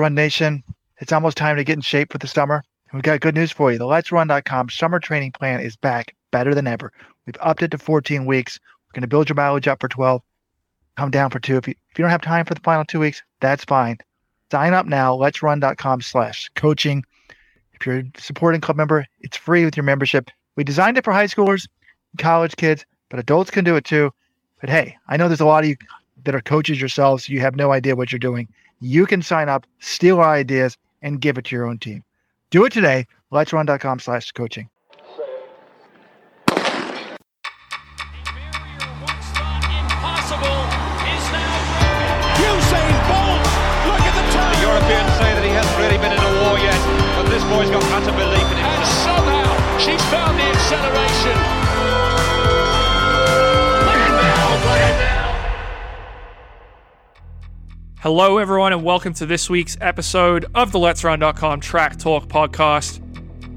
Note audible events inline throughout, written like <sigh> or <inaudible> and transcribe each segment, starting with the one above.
Run Nation, it's almost time to get in shape for the summer. And we've got good news for you. The LetsRun.com summer training plan is back better than ever. We've upped it to 14 weeks. We're going to build your mileage up for 12. Come down for two. If you, if you don't have time for the final two weeks, that's fine. Sign up now, letsrun.com slash coaching. If you're a supporting club member, it's free with your membership. We designed it for high schoolers, college kids, but adults can do it too. But hey, I know there's a lot of you that are coaches yourselves. So you have no idea what you're doing. You can sign up, steal our ideas, and give it to your own team. Do it today. LetsRun.com slash coaching. Europeans say that he hasn't really been in a war yet, but this boy's got utter belief in And somehow she's found the acceleration. Hello, everyone, and welcome to this week's episode of the Let's Run.com Track Talk podcast.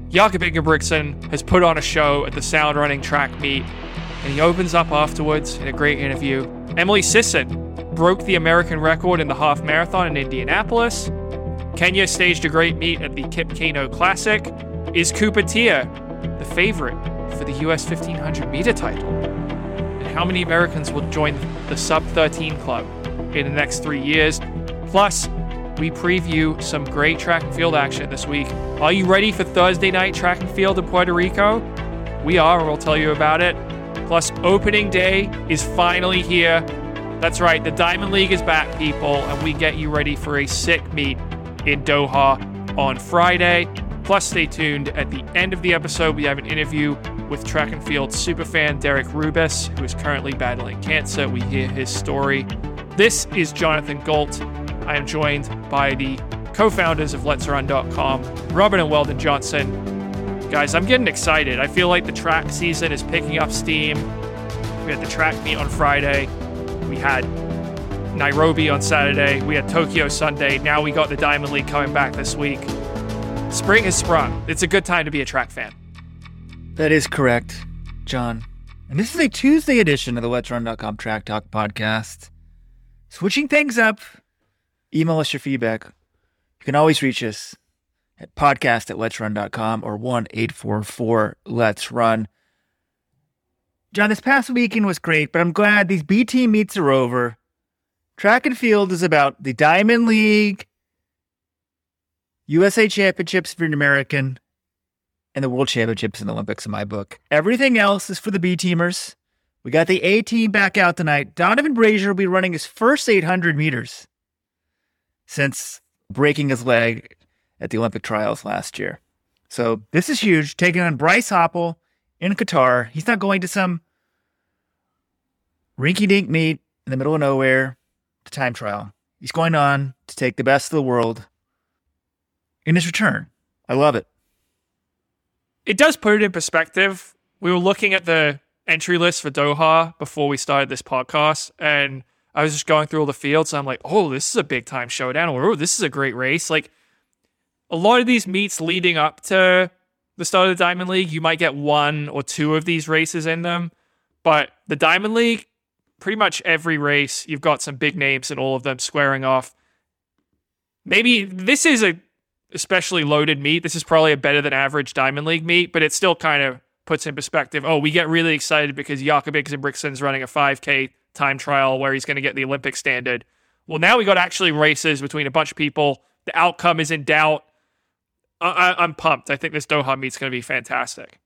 Jakob Ingebrigtsen has put on a show at the Sound Running Track Meet, and he opens up afterwards in a great interview. Emily Sisson broke the American record in the half marathon in Indianapolis. Kenya staged a great meet at the Kip Keino Classic. Is Cooper Teare the favorite for the US 1500 meter title? And how many Americans will join the sub 13 club in the next three years? Plus, we preview some great track and field action this week. Are you ready for Thursday night track and field in Puerto Rico? We are, and we'll tell you about it. Plus, opening day is finally here. That's right, the Diamond League is back, people, and we get you ready for a sick meet in Doha on Friday. Plus, stay tuned. At the end of the episode, we have an interview with track and field superfan Derek Rubis, who is currently battling cancer. We hear his story. This is Jonathan Gault. I am joined by the co founders of Let'sRun.com, Robin and Weldon Johnson. Guys, I'm getting excited. I feel like the track season is picking up steam. We had the track meet on Friday. We had Nairobi on Saturday. We had Tokyo Sunday. Now we got the Diamond League coming back this week. Spring has sprung. It's a good time to be a track fan. That is correct, John. And this is a Tuesday edition of the Let's Run.com Track Talk podcast. Switching things up, email us your feedback. You can always reach us at podcast at let's run.com or 1 844 Let's Run. John, this past weekend was great, but I'm glad these B team meets are over. Track and field is about the Diamond League, USA Championships for an American, and the World Championships and Olympics in my book. Everything else is for the B teamers. We got the A team back out tonight. Donovan Brazier will be running his first 800 meters since breaking his leg at the Olympic trials last year. So this is huge. Taking on Bryce Hoppel in Qatar. He's not going to some rinky dink meet in the middle of nowhere, the time trial. He's going on to take the best of the world in his return. I love it. It does put it in perspective. We were looking at the entry list for Doha before we started this podcast, and I was just going through all the fields. I'm like, oh, this is a big time showdown, or oh, this is a great race. Like a lot of these meets leading up to the start of the Diamond League, you might get one or two of these races in them. But the Diamond League, pretty much every race, you've got some big names in all of them squaring off. Maybe this is a especially loaded meet. This is probably a better than average Diamond League meet, but it's still kind of puts in perspective. Oh, we get really excited because Jakob Ingebrigtsen's running a 5K time trial where he's going to get the Olympic standard. Well, now we got actually races between a bunch of people. The outcome is in doubt. I- I- I'm pumped. I think this Doha meet's going to be fantastic.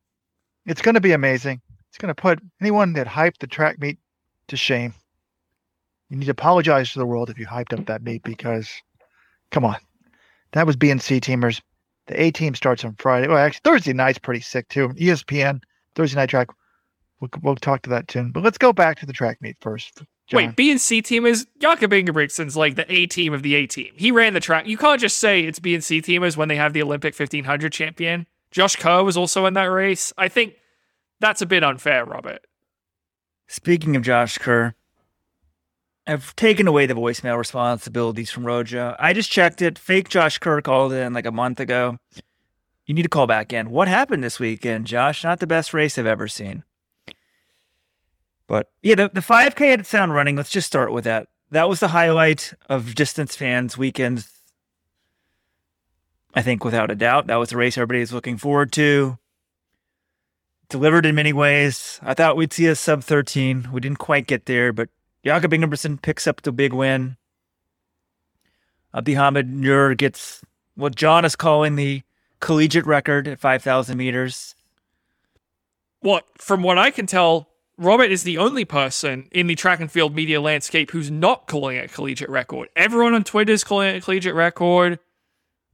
It's going to be amazing. It's going to put anyone that hyped the track meet to shame. You need to apologize to the world if you hyped up that meet because, come on, that was B and C teamers. The A team starts on Friday. Well, actually, Thursday night's pretty sick too. ESPN Thursday night track. We'll, we'll talk to that soon. But let's go back to the track meet first. John. Wait, B and C team is Jakob Ingebrigtsen's like the A team of the A team. He ran the track. You can't just say it's B and C team is when they have the Olympic 1500 champion. Josh Kerr was also in that race. I think that's a bit unfair, Robert. Speaking of Josh Kerr, I've taken away the voicemail responsibilities from Roja. I just checked it. Fake Josh Kerr called in like a month ago. You need to call back in. What happened this weekend, Josh? Not the best race I've ever seen. But yeah, the, the 5K at Sound Running, let's just start with that. That was the highlight of distance fans' weekend. I think without a doubt, that was a race everybody was looking forward to. Delivered in many ways. I thought we'd see a sub 13. We didn't quite get there, but Jakob Ingebrigtsen picks up the big win. Abdihamid Nur gets what John is calling the collegiate record at 5,000 meters. Well, from what I can tell, Robert is the only person in the track and field media landscape who's not calling it a collegiate record. Everyone on Twitter is calling it a collegiate record.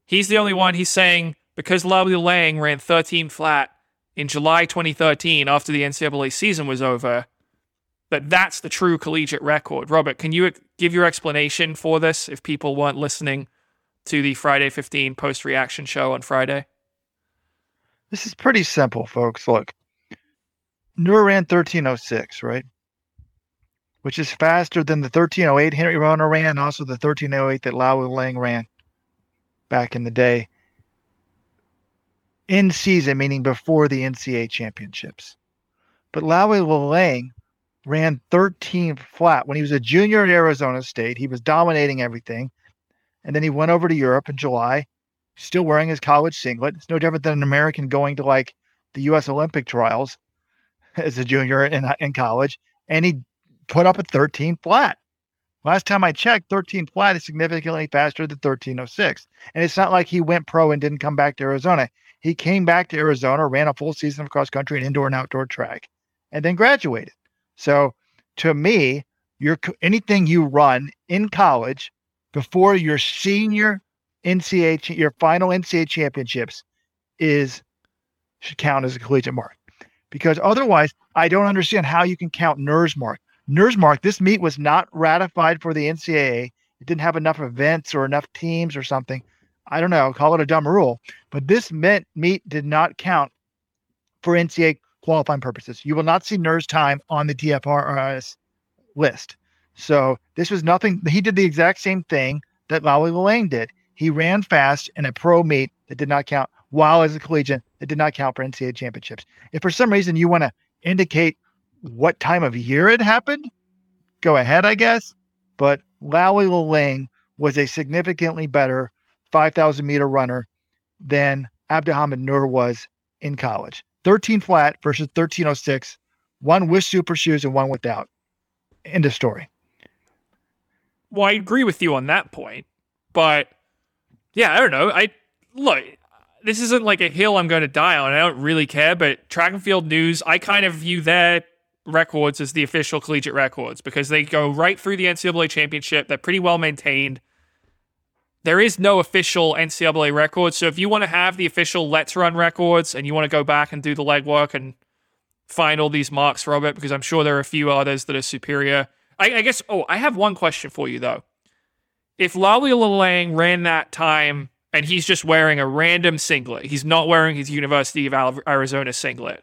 He's the only one. He's saying because Lawi Lalang ran 13 flat in July 2013 after the NCAA season was over, that that's the true collegiate record. Robert, can you give your explanation for this if people weren't listening to the Friday 15 post reaction show on Friday? This is pretty simple, folks. Look, Nur ran 1306, right? Which is faster than the 1308 Henry Rono ran, also the 1308 that Lawi Lalang ran back in the day. In season, meaning before the NCAA championships. But Lawi Lalang ran 13 flat when he was a junior at Arizona State. He was dominating everything. And then he went over to Europe in July, still wearing his college singlet. It's no different than an American going to like the U.S. Olympic trials <laughs> as a junior in, in college. And he put up a 13 flat. Last time I checked, 13 flat is significantly faster than 1306. And it's not like he went pro and didn't come back to Arizona. He came back to Arizona, ran a full season of cross country and indoor and outdoor track, and then graduated. So to me, your anything you run in college before your senior NCAA, your final NCAA championships, is should count as a collegiate mark. Because otherwise, I don't understand how you can count Nur's mark. Nur's mark. This meet was not ratified for the NCAA. It didn't have enough events or enough teams or something. I don't know. Call it a dumb rule, but this meant meet did not count for NCAA qualifying purposes. You will not see Nur's time on the TFRRS list. So this was nothing. He did the exact same thing that Lawi Lalang did. He ran fast in a pro meet that did not count, while as a collegiate that did not count for NCAA championships. If for some reason you want to indicate what time of year it happened, go ahead, I guess. But Lawi Lalang was a significantly better 5,000 meter runner than Abdihamid Nur was in college. 13 flat versus 1306, one with super shoes and one without. End of story. Well, I agree with you on that point, but yeah, I don't know. I look, this isn't like a hill I'm going to die on. I don't really care, but track and field news, I kind of view their records as the official collegiate records because they go right through the NCAA championship. They're pretty well maintained. There is no official NCAA record. So if you want to have the official Let's Run records and you want to go back and do the legwork and find all these marks, Robert, because I'm sure there are a few others that are superior. I, I guess, oh, I have one question for you, though. If Lawi Lalang ran that time and he's just wearing a random singlet, he's not wearing his University of Arizona singlet,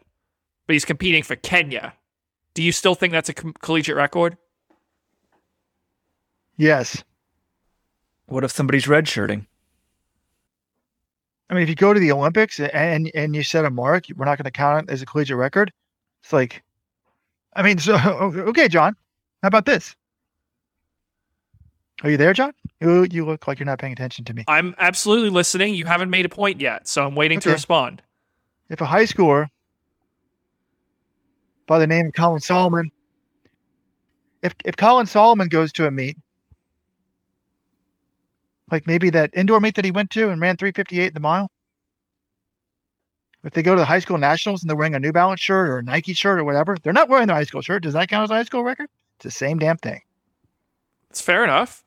but he's competing for Kenya, do you still think that's a co- collegiate record? Yes. What if somebody's redshirting? I mean, if you go to the Olympics and and you set a mark, we're not going to count it as a collegiate record. It's like, I mean, so <laughs> okay, John, how about this? Are you there, John? You, you look like you're not paying attention to me. I'm absolutely listening. You haven't made a point yet, so I'm waiting okay. to respond. If a high schooler by the name of Colin Solomon, if if Colin Solomon goes to a meet like maybe that indoor meet that he went to and ran 358 the mile. If they go to the high school nationals and they're wearing a New Balance shirt or a Nike shirt or whatever, they're not wearing their high school shirt. Does that count as a high school record? It's the same damn thing. It's fair enough.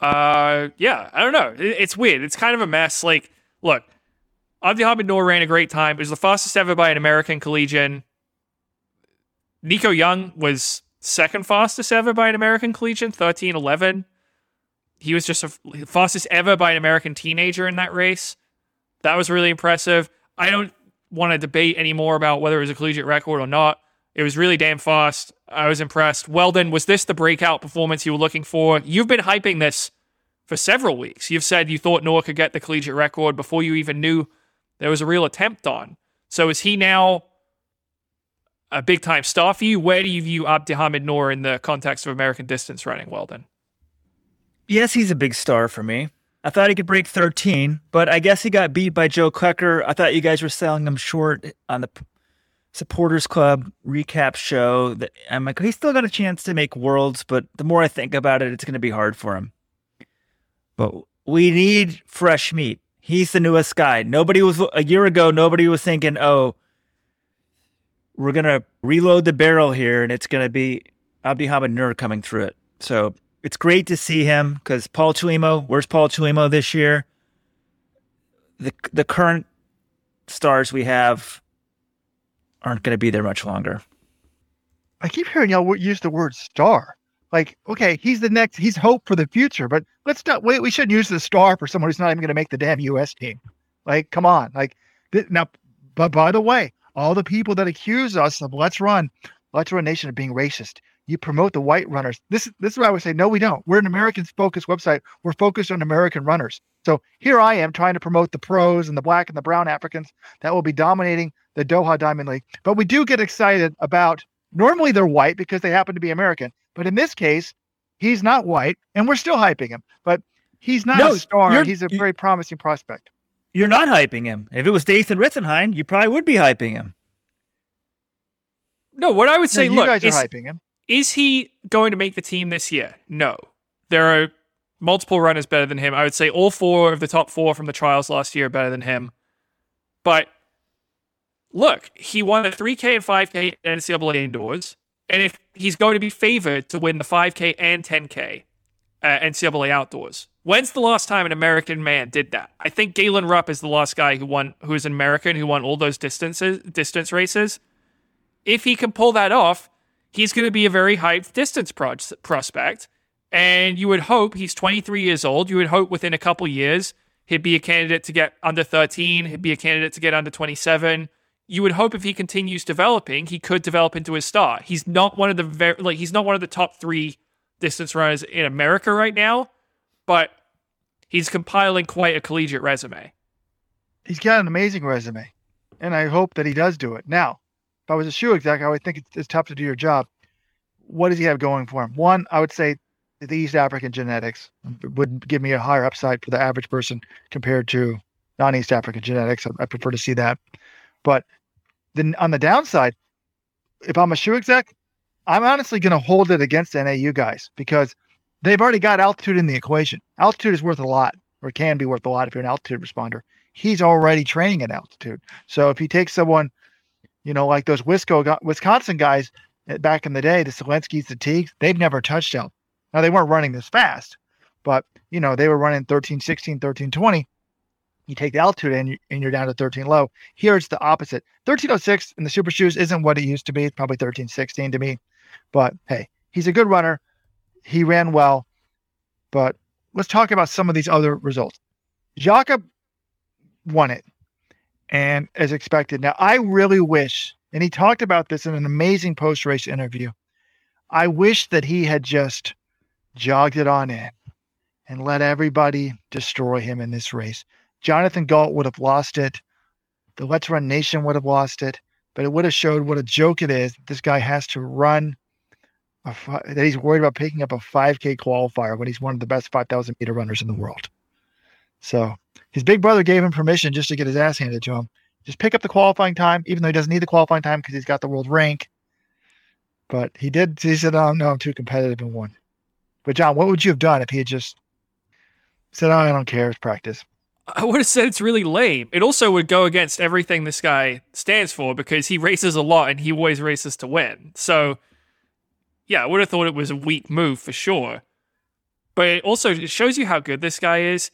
Uh, yeah, I don't know. It, it's weird. It's kind of a mess. Like, look, Abdihamid Nur ran a great time. It was the fastest ever by an American collegian. Nico Young was second fastest ever by an American collegian, 1311 he was just the fastest ever by an American teenager in that race. That was really impressive. I don't want to debate anymore about whether it was a collegiate record or not. It was really damn fast. I was impressed. Weldon, was this the breakout performance you were looking for? You've been hyping this for several weeks. You've said you thought Noah could get the collegiate record before you even knew there was a real attempt on. So is he now a big time star for you? Where do you view Abdihamid Nur in the context of American distance running, Weldon? Yes, he's a big star for me. I thought he could break 13, but I guess he got beat by Joe Klecker. I thought you guys were selling him short on the supporters club recap show. That I'm like, he's still got a chance to make worlds, but the more I think about it, it's going to be hard for him. But we need fresh meat. He's the newest guy. Nobody was a year ago. Nobody was thinking, oh, we're gonna reload the barrel here, and it's gonna be Abdihamid Nur coming through it. So it's great to see him because Paul Chelimo, where's Paul Chelimo this year? The the current stars we have aren't going to be there much longer. I keep hearing y'all use the word star. Like, okay, he's the next, he's hope for the future, but let's not wait. We shouldn't use the star for someone who's not even going to make the damn U.S. team. Like, come on. Like, th- now, but by the way, all the people that accuse us of Let's Run, Let's Run Nation of being racist, you promote the white runners. This, this is why I would say, no, we don't. We're an American focused website. We're focused on American runners. So here I am trying to promote the pros and the black and the brown Africans that will be dominating the Doha Diamond League. But we do get excited about normally they're white because they happen to be American. But in this case, he's not white and we're still hyping him. But he's not No, a star. He's a very promising prospect. You're not hyping him. If it was Dathan Ritzenhein, you probably would be hyping him. No, what I would No, say, you look, guys are hyping him. Is he going to make the team this year? No. There are multiple runners better than him. I would say all four of the top four from the trials last year are better than him. But look, he won the 3K and 5K NCAA indoors. And if he's going to be favored to win the 5K and 10K uh, NCAA outdoors, when's the last time an American man did that? I think Galen Rupp is the last guy who won, who is an American who won all those distances, distance races. If he can pull that off, he's going to be a very hyped distance pro- prospect. And you would hope he's 23 years old. You would hope within a couple years he'd be a candidate to get under 13. He'd be a candidate to get under 27. You would hope if he continues developing, he could develop into a star. He's not one of the very like he's not one of the top three distance runners in America right now, but he's compiling quite a collegiate resume. He's got an amazing resume. And I hope that he does do it. Now, if I was a shoe exec, I would think it's, it's tough to do your job. What does he have going for him? One, I would say the East African genetics would give me a higher upside for the average person compared to non-East African genetics. I, I prefer to see that. But then on the downside, if I'm a shoe exec, I'm honestly going to hold it against NAU guys because they've already got altitude in the equation. Altitude is worth a lot, or can be worth a lot if you're an altitude responder. He's already training at altitude. So if he takes someone, you know, like those Wisco, Wisconsin guys uh, back in the day, the Solinskys, the Teagues, they've never touched out. Now they weren't running this fast, but you know, they were running 13, 16, 13, 20. You take the altitude and, you, and you're down to 13 low. Here it's the opposite. 1306 in the super shoes isn't what it used to be. It's probably 1316 to me. But hey, he's a good runner. He ran well. But let's talk about some of these other results. Jakob won it. And as expected. Now, I really wish, and he talked about this in an amazing post race interview. I wish that he had just jogged it on in and let everybody destroy him in this race. Jonathan Gault would have lost it. The Let's Run Nation would have lost it, but it would have showed what a joke it is. This guy has to run a, that he's worried about picking up a 5K qualifier when he's one of the best 5,000 meter runners in the world. So his big brother gave him permission just to get his ass handed to him. Just pick up the qualifying time, even though he doesn't need the qualifying time because he's got the world rank. But he did. He said, "Oh no, I'm too competitive and won." But John, what would you have done if he had just said, "Oh, I don't care, it's practice"? I would have said it's really lame. It also would go against everything this guy stands for because he races a lot and he always races to win. So, yeah, I would have thought it was a weak move for sure. But it also it shows you how good this guy is.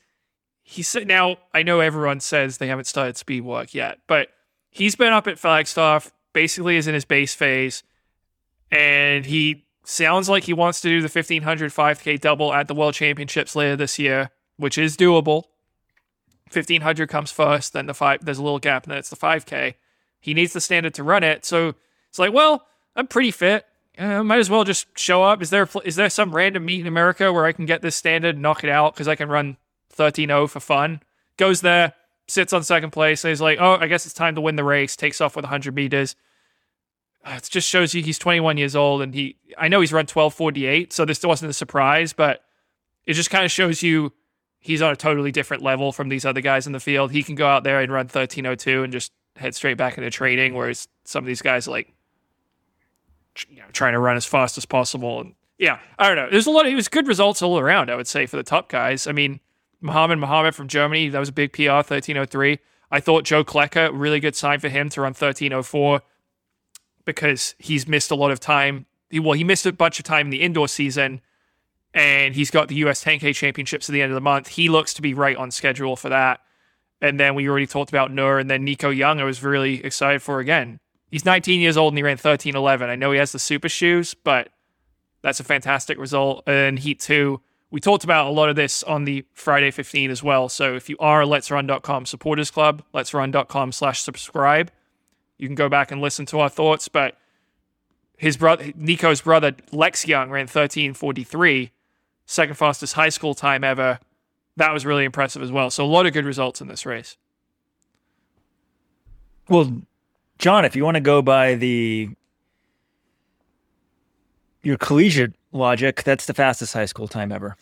He said, now I know everyone says they haven't started speed work yet, but he's been up at Flagstaff basically is in his base phase, and he sounds like he wants to do the 1500 5K double at the World Championships later this year, which is doable. 1500 comes first, then the five, there's a little gap, and then it's the 5K. He needs the standard to run it. So it's like, well, I'm pretty fit. Uh, might as well just show up. Is there is there some random meet in America where I can get this standard, knock it out because I can run 13.0 for fun? Goes there, sits on second place. And he's like, oh, I guess it's time to win the race. Takes off with 100 meters. Uh, It just shows you he's 21 years old, and he. I know he's run 12:48, so this wasn't a surprise, but it just kind of shows you he's on a totally different level from these other guys in the field. He can go out there and run 1302 and just head straight back into training, whereas some of these guys are like you know, trying to run as fast as possible. And yeah, I don't know. There's a lot. Of, it was good results all around. I would say for the top guys. I mean, Mohamed Mohumed from Germany, that was a big PR 1303. I thought Joe Klecker, really good sign for him to run 1304 because he's missed a lot of time. He, well, he missed a bunch of time in the indoor season, and he's got the US 10K championships at the end of the month. He looks to be right on schedule for that. And then we already talked about Nur, and then Nico Young, I was really excited for again. He's 19 years old and he ran 1311. I know he has the super shoes, but that's a fantastic result. And Heat 2, we talked about a lot of this on the Friday 15 as well. So if you are a Let'sRun.com supporters club, Let'sRun.com slash subscribe, you can go back and listen to our thoughts. But his brother, Nico's brother, Lex Young, ran 1343, second fastest high school time ever. That was really impressive as well. So a lot of good results in this race. Well, John, if you want to go by the your collegiate logic, that's the fastest high school time ever.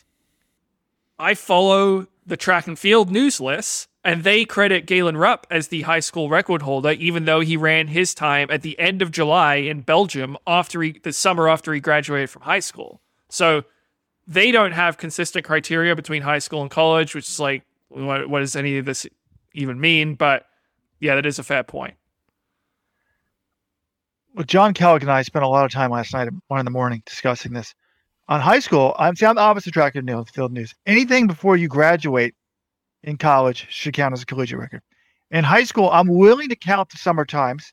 I follow the track and field news lists, and they credit Galen Rupp as the high school record holder, even though he ran his time at the end of July in Belgium after he, the summer after he graduated from high school. So they don't have consistent criteria between high school and college, which is like, what, what does any of this even mean? But yeah, that is a fair point well, John Kellogg and I spent a lot of time last night one in the morning discussing this. On high school, I'm see, I'm the opposite track of Neil field news. Anything before you graduate in college should count as a collegiate record. In high school, I'm willing to count the summer times.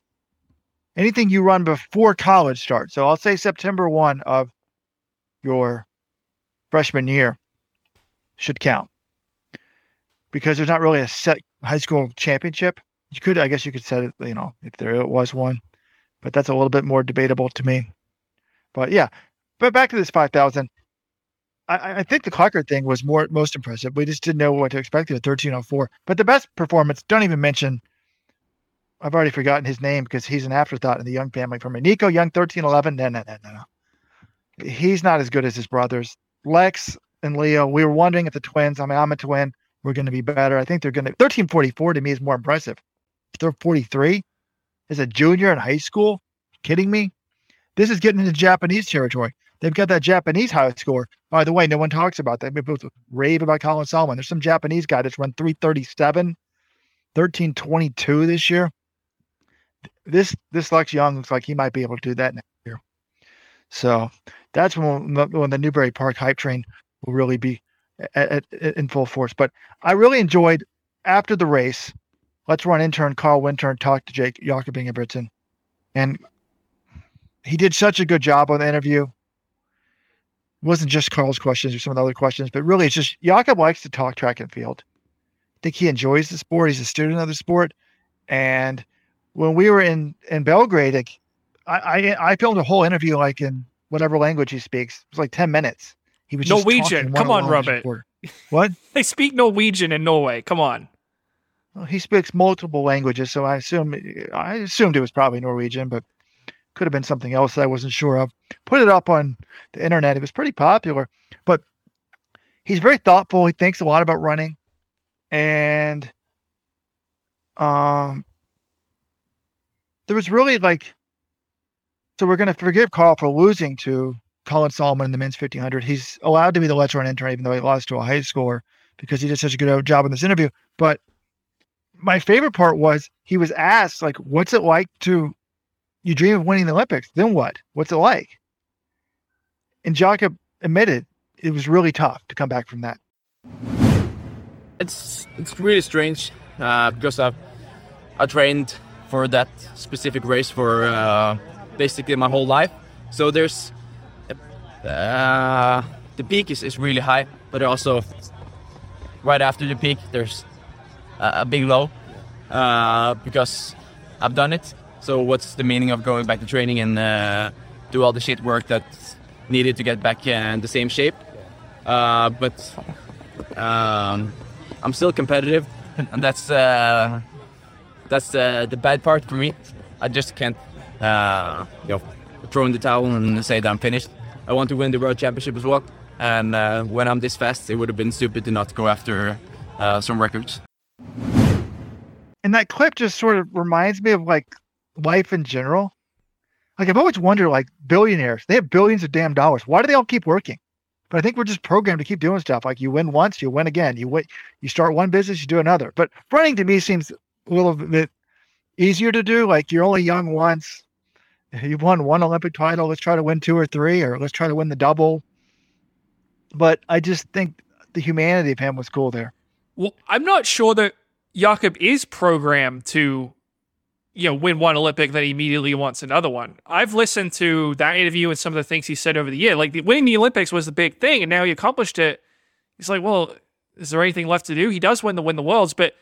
Anything you run before college starts. So I'll say September 1 of your freshman year should count because there's not really a set high school championship. You could, I guess, you could set it. You know, if there was one, but that's a little bit more debatable to me. But yeah, but back to this 5,000. I, I think the Klecker thing was more most impressive. We just didn't know what to expect at 1304. But the best performance, don't even mention, I've already forgotten his name because he's an afterthought in the Young family for me. Nico Young, 1311. No, no, no, no, no. He's not as good as his brothers. Lex and Leo, we were wondering if the twins, I mean, I'm a twin, we're going to be better. I think they're going to, 1344 to me is more impressive. they're 43, as a junior in high school? Kidding me? This is getting into Japanese territory. They've got that Japanese high score. By the way, no one talks about that. People rave about Colin Solomon. There's some Japanese guy that's run 337, 1322 this year. This this Lex Young looks like he might be able to do that next year. So that's when when the Newbury Park hype train will really be at, at, in full force. But I really enjoyed after the race Let's Run intern Carl Winter and talk to Jake Jakob Ingebrigtsen. And he did such a good job on the interview. It wasn't just Carl's questions or some of the other questions, but really it's just Jakob likes to talk track and field. I think he enjoys the sport. He's a student of the sport. And when we were in, in Belgrade, like, I, I, I filmed a whole interview like in whatever language he speaks. It was like 10 minutes. He was Norwegian. Come on, Robert. What? <laughs> they speak Norwegian in Norway. Come on. Well, he speaks multiple languages, so I assume I assumed it was probably Norwegian, but could have been something else that I wasn't sure of. Put it up on the internet. It was pretty popular, but he's very thoughtful. He thinks a lot about running, and um, there was really like, so we're to forgive Carl for losing to Colin Solomon in the men's 1500. He's allowed to be the Let's Run intern, even though he lost to a high schooler because he did such a good job in this interview. But my favorite part was he was asked like, "What's it like to you dream of winning the Olympics? Then what? What's it like?" And Jakob admitted it was really tough to come back from that. It's it's really strange uh, because I've I trained for that specific race for uh, basically my whole life. So there's uh, the peak is, is really high, but also right after the peak there's a big low uh, because I've done it. So what's the meaning of going back to training and uh, do all the shit work that's needed to get back in the same shape? Uh, but um, I'm still competitive, and that's uh, that's uh, the bad part for me. I just can't, uh, you know, throw in the towel and say that I'm finished. I want to win the world championship as well. And uh, when I'm this fast, it would have been stupid to not go after uh, some records. And that clip just sort of reminds me of like life in general. Like I've always wondered, like billionaires, they have billions of damn dollars. Why do they all keep working? But I think we're just programmed to keep doing stuff. Like you win once, you win again. You win, you start one business, you do another. But running to me seems a little bit easier to do. Like you're only young once. You've won one Olympic title. Let's try to win two or three, or let's try to win the double. But I just think the humanity of him was cool there. Well, I'm not sure that Jakob is programmed to, you know, win one Olympic, then he immediately wants another one. I've listened to that interview and some of the things he said over the year. Like the, winning the Olympics was the big thing, and now he accomplished it. He's like, well, is there anything left to do? He does win the win the worlds, but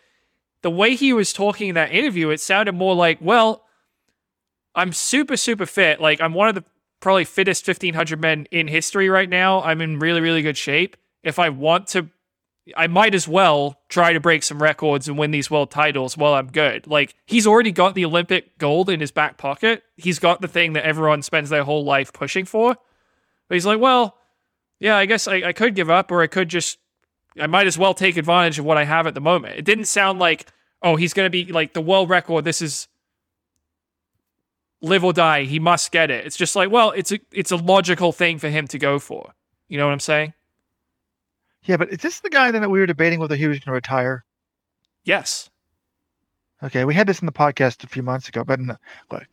the way he was talking in that interview, it sounded more like, well, I'm super, super fit. Like I'm one of the probably fittest 1500 men in history right now. I'm in really, really good shape. If I want to, I might as well try to break some records and win these world titles while I'm good. Like he's already got the Olympic gold in his back pocket. He's got the thing that everyone spends their whole life pushing for. But he's like, well, yeah, I guess I, I could give up or I could just, I might as well take advantage of what I have at the moment. It didn't sound like, oh, he's going to be like the world record. This is live or die. He must get it. It's just like, well, it's a it's a logical thing for him to go for. You know what I'm saying? Yeah, but is this the guy then that we were debating whether he was going to retire? Yes. Okay, we had this in the podcast a few months ago, but no, look,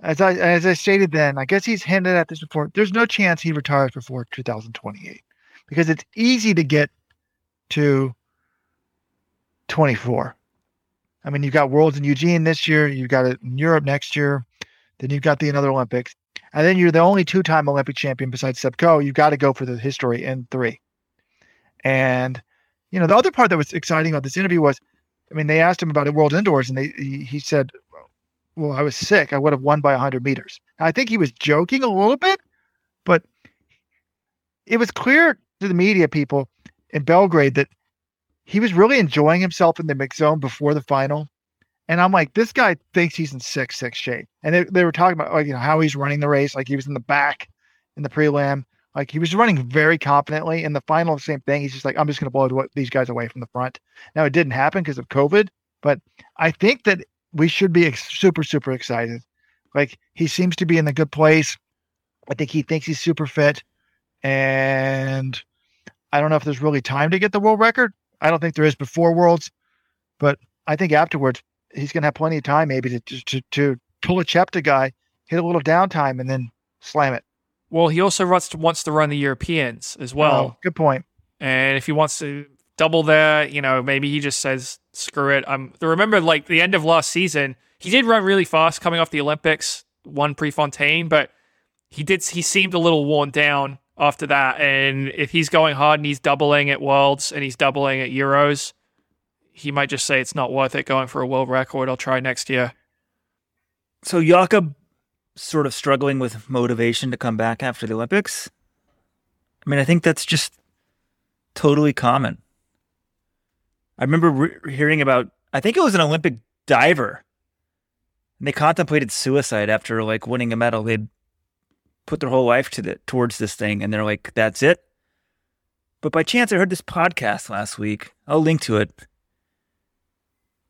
as I as I stated then, I guess he's hinted at this before. There's no chance he retires before 2028 because it's easy to get to 24. I mean, you've got Worlds in Eugene this year, you've got it in Europe next year, then you've got the another Olympics, and then you're the only two-time Olympic champion besides Seb Coe. You've got to go for the history in three. And you know, the other part that was exciting about this interview was, I mean, they asked him about it World Indoors, and they he, he said, "Well, I was sick. I would have won by 100 meters." I think he was joking a little bit, but it was clear to the media people in Belgrade that he was really enjoying himself in the mix zone before the final. And I'm like, this guy thinks he's in six six shape. And they, they were talking about like you know how he's running the race, like he was in the back in the prelim. Like he was running very confidently. In the final, same thing. He's just like, I'm just going to blow these guys away from the front. Now it didn't happen because of COVID, but I think that we should be ex- super super excited. Like he seems to be in a good place. I think he thinks he's super fit, and I don't know if there's really time to get the world record. I don't think there is before Worlds, but I think afterwards he's going to have plenty of time maybe to to to pull a Cheptegei, hit a little downtime, and then slam it. Well, he also wants to, wants to run the Europeans as oh, well. Oh, good point. And if he wants to double there, you know, maybe he just says, "Screw it." I'm. Remember, like the end of last season, he did run really fast coming off the Olympics, won Prefontaine, but he did. He seemed a little worn down after that. And if he's going hard and he's doubling at Worlds and he's doubling at Euros, he might just say it's not worth it going for a world record. I'll try next year. So Jakob sort of struggling with motivation to come back after the Olympics. I mean, I think that's just totally common. I remember re- hearing about, I think it was an Olympic diver. And they contemplated suicide after like winning a medal. They'd put their whole life to the, towards this thing, and they're like, "That's it." But by chance, I heard this podcast last week. I'll link to it.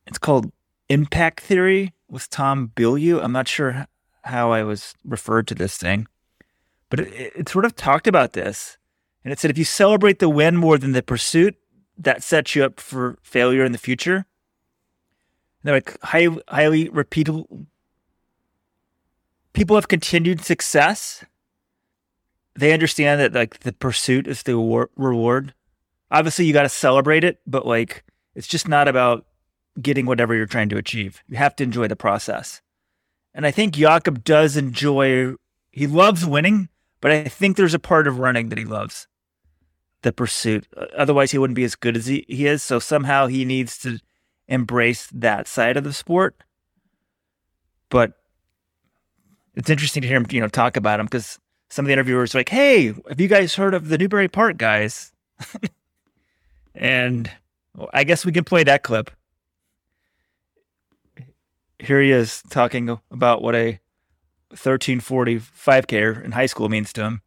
It's called Impact Theory with Tom Bilyeu. I'm not sure how I was referred to this thing, but it, it sort of talked about this, and it said if you celebrate the win more than the pursuit, that sets you up for failure in the future. And they're like high, highly repeatable. People have continued success. They understand that like the pursuit is the war- reward. Obviously, you got to celebrate it, but like it's just not about getting whatever you're trying to achieve. You have to enjoy the process. And I think Jakob does enjoy, he loves winning, but I think there's a part of running that he loves the pursuit. Otherwise, he wouldn't be as good as he, he is. So somehow he needs to embrace that side of the sport. But it's interesting to hear him, you know, talk about him because some of the interviewers are like, "Hey, have you guys heard of the Newbury Park guys?" <laughs> and well, I guess we can play that clip. Here he is talking about what a 1340 5K in high school means to him.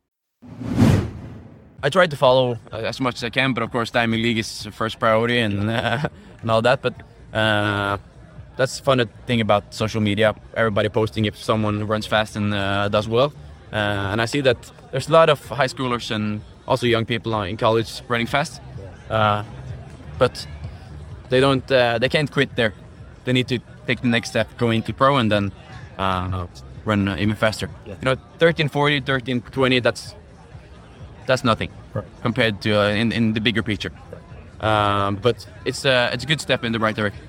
I try to follow uh, as much as I can, but of course, Diamond League is the first priority and uh, <laughs> and all that. But uh, that's the fun thing about social media. Everybody posting if someone runs fast and uh, does well, uh, and I see that there's a lot of high schoolers and also young people in college running fast, uh, but they don't. they can't quit there. They need to take the next step, go into pro, and then run even faster. You know, 1340, 1320. That's that's nothing right. compared to uh, in, in the bigger picture. Um, but it's uh, it's a good step in the right direction.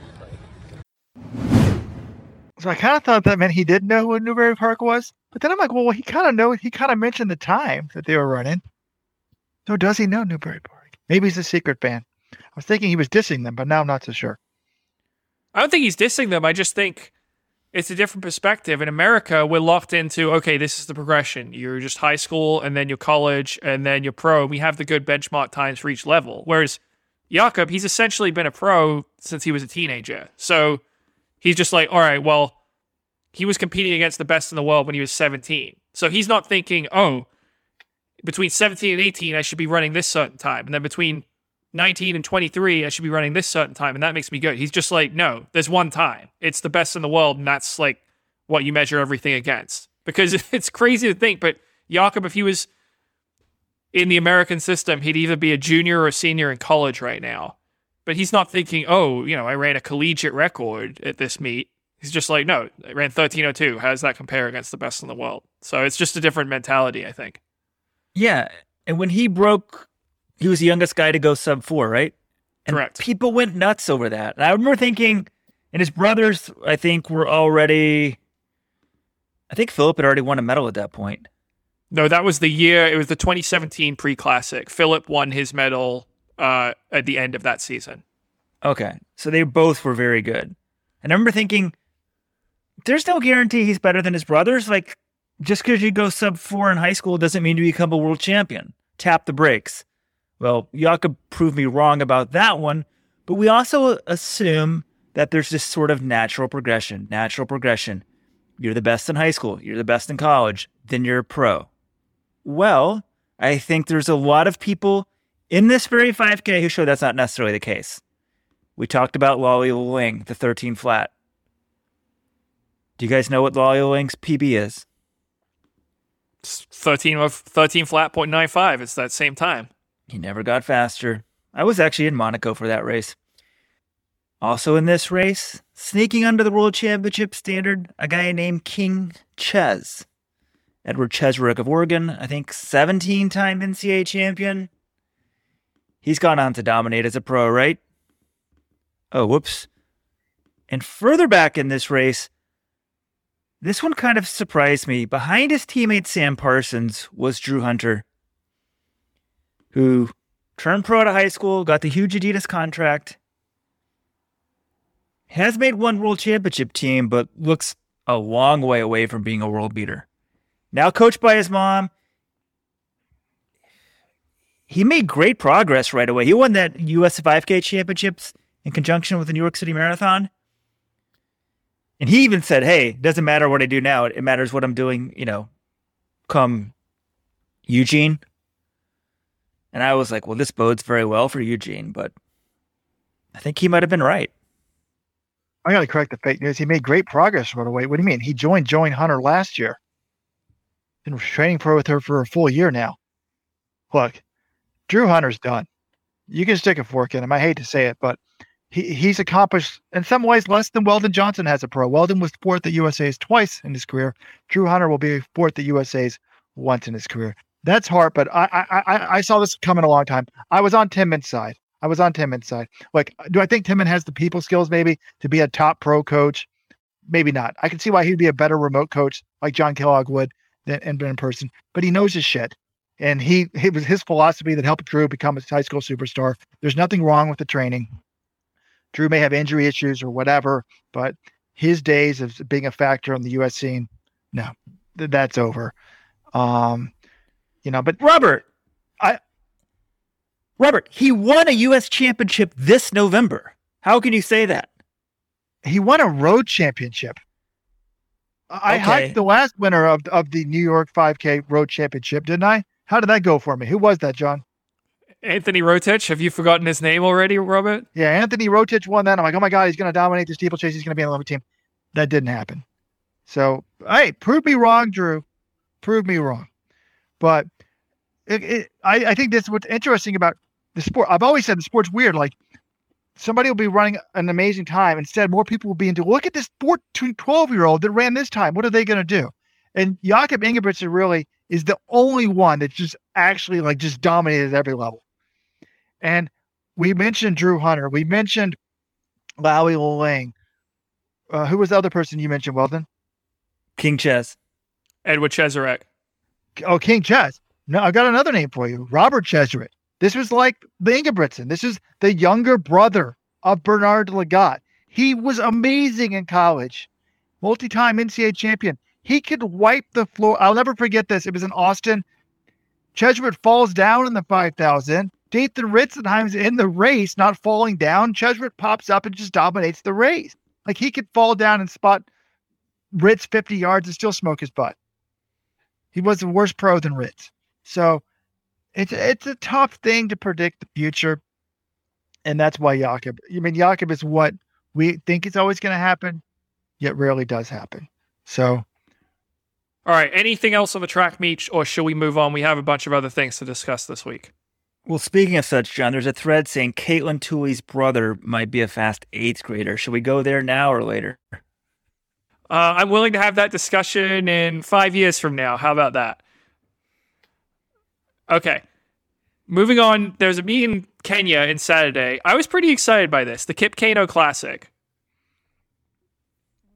So I kind of thought that meant he did know what Newbury Park was, but then I'm like, well, he kind of know. He kind of mentioned the time that they were running. So does he know Newbury Park? Maybe he's a secret fan. I was thinking he was dissing them, but now I'm not so sure. I don't think he's dissing them. I just think it's a different perspective. In America, we're locked into okay, this is the progression. You're just high school, and then you're college, and then you're pro. We have the good benchmark times for each level. Whereas Jakob, he's essentially been a pro since he was a teenager. So he's just like, all right, well, he was competing against the best in the world when he was 17. So he's not thinking, oh, between 17 and 18, I should be running this certain time. And then between 19 and 23, I should be running this certain time, and that makes me good. He's just like, no, there's one time. It's the best in the world, and that's like what you measure everything against. Because <laughs> it's crazy to think, but Jakob, if he was in the American system, he'd either be a junior or a senior in college right now. But he's not thinking, oh, you know, I ran a collegiate record at this meet. He's just like, no, I ran 1302. How does that compare against the best in the world? So it's just a different mentality, I think. Yeah. And when he broke he was the youngest guy to go sub four, right? And Correct. People went nuts over that. And I remember thinking, and his brothers, I think, were already. I think Philip had already won a medal at that point. No, that was the year. It was the 2017 pre classic. Philip won his medal uh, at the end of that season. Okay. So they both were very good. And I remember thinking, there's no guarantee he's better than his brothers. Like, just because you go sub four in high school doesn't mean you become a world champion. Tap the brakes. Well, Jakob proved me wrong about that one, but we also assume that there's this sort of natural progression, natural progression. You're the best in high school, you're the best in college, then you're a pro. Well, I think there's a lot of people in this very 5K who show that's not necessarily the case. We talked about Lawi Lalang, the 13 flat. Do you guys know what Lawi Lalang's PB is? 13 of 13 flat point nine five. It's that same time. He never got faster. I was actually in Monaco for that race. Also in this race, sneaking under the World Championship standard, a guy named King Ches. Edward Cheserek of Oregon, I think 17 time NCAA champion. He's gone on to dominate as a pro, right? Oh, whoops. And further back in this race, this one kind of surprised me. Behind his teammate Sam Parsons was Drew Hunter who turned pro out of high school, got the huge Adidas contract, has made one world championship team, but looks a long way away from being a world beater. Now coached by his mom, he made great progress right away. He won that US 5K championships in conjunction with the New York City Marathon. And he even said, Hey, it doesn't matter what I do now. It matters what I'm doing, you know, come Eugene. And I was like, well, this bodes very well for Eugene, but I think he might have been right. I got to correct the fake news. He made great progress right away. What do you mean? He joined Joan Hunter last year. Been training pro with her for a full year now. Look, Drew Hunter's done. You can stick a fork in him. I hate to say it, but he, he's accomplished in some ways less than Weldon Johnson has a pro. Weldon was fourth at USA's twice in his career. Drew Hunter will be fourth at USA's once in his career. That's hard, but I, I I saw this coming a long time. I was on Tinman's side. I was on Tinman's side. Like, do I think Tinman has the people skills maybe to be a top pro coach? Maybe not. I can see why he'd be a better remote coach like John Kellogg would than in person, but he knows his shit. And he it was his philosophy that helped Drew become a high school superstar. There's nothing wrong with the training. Drew may have injury issues or whatever, but his days of being a factor on the U.S. scene, no, th- that's over. Um, you know, but Robert, I Robert, he won a U.S. championship this November. How can you say that? He won a road championship. I okay. hiked the last winner of of the New York 5K road championship, didn't I? How did that go for me? Who was that, John? Anthony Rotich. Have you forgotten his name already, Robert? Yeah, Anthony Rotich won that. I'm like, oh my god, he's going to dominate the steeplechase. He's going to be on the Olympic team. That didn't happen. So, hey, prove me wrong, Drew. Prove me wrong. But it, it, I, I think that's what's interesting about the sport. I've always said the sport's weird. Like somebody will be running an amazing time. Instead, more people will be into look at this 14, 12 year old that ran this time. What are they going to do? And Jakob Ingebrigtsen really is the only one that just actually like just dominated at every level. And we mentioned Drew Hunter. We mentioned Lawi Lalang. Uh, who was the other person you mentioned, Weldon? King Chess. Edward Cheserek. Oh, King Chess. No, I got another name for you. Robert Cheserek. This was like the Ingebrigtsen. This is the younger brother of Bernard Lagat. He was amazing in college, multi-time NCAA champion. He could wipe the floor. I'll never forget this. It was in Austin. Cheserek falls down in the 5,000. Dathan Ritzenheim's in the race, not falling down. Cheserek pops up and just dominates the race. Like he could fall down and spot Ritz 50 yards and still smoke his butt. He was a worse pro than Ritz. So it's it's a tough thing to predict the future. And that's why Jakob. I mean, Jakob is what we think is always going to happen, yet rarely does happen. So all right. Anything else on the track meet, or should we move on? We have a bunch of other things to discuss this week. Well, speaking of such, John, there's a thread saying Katelyn Tuohy's brother might be a fast eighth grader. Should we go there now or later? Uh, I'm willing to have that discussion in five years from now. How about that? Okay. Moving on, there's a meet in Kenya in Saturday. I was pretty excited by this, the Kip Keino Classic.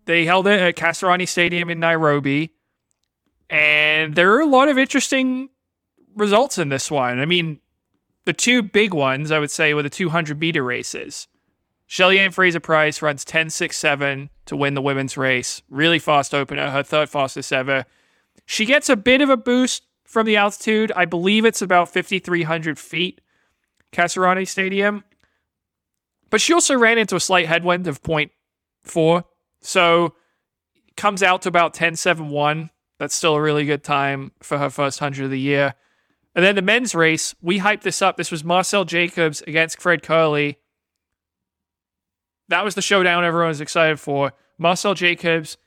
They held it at Kasarani Stadium in Nairobi. And there are a lot of interesting results in this one. I mean, the two big ones, I would say, were the 200 meter races. Shelly-Ann Fraser-Pryce runs 10.67 to win the women's race. Really fast opener, her third fastest ever. She gets a bit of a boost from the altitude. I believe it's about 5,300 feet, Kasarani Stadium. But she also ran into a slight headwind of 0.4. So comes out to about 10.71 that's still a really good time for her first 100 of the year. And then the men's race, we hyped this up. This was Marcel Jacobs against Fred Kerley. That was the showdown everyone was excited for. Marcel Jacobs,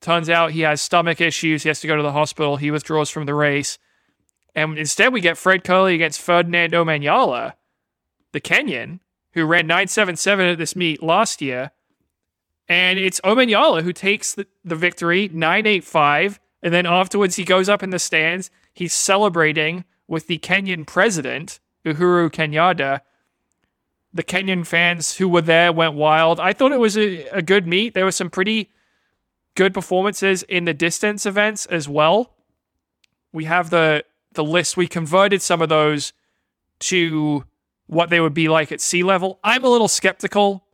turns out he has stomach issues. He has to go to the hospital. He withdraws from the race. And instead, we get Fred Kerley against Ferdinand Omanyala, the Kenyan, who ran 977 at this meet last year. And it's Omanyala who takes the, the victory, 985. And then afterwards, he goes up in the stands. He's celebrating with the Kenyan president, Uhuru Kenyatta. The Kenyan fans who were there went wild. I thought it was a, a good meet. There were some pretty good performances in the distance events as well. We have the the list. We converted some of those to what they would be like at sea level. I'm a little skeptical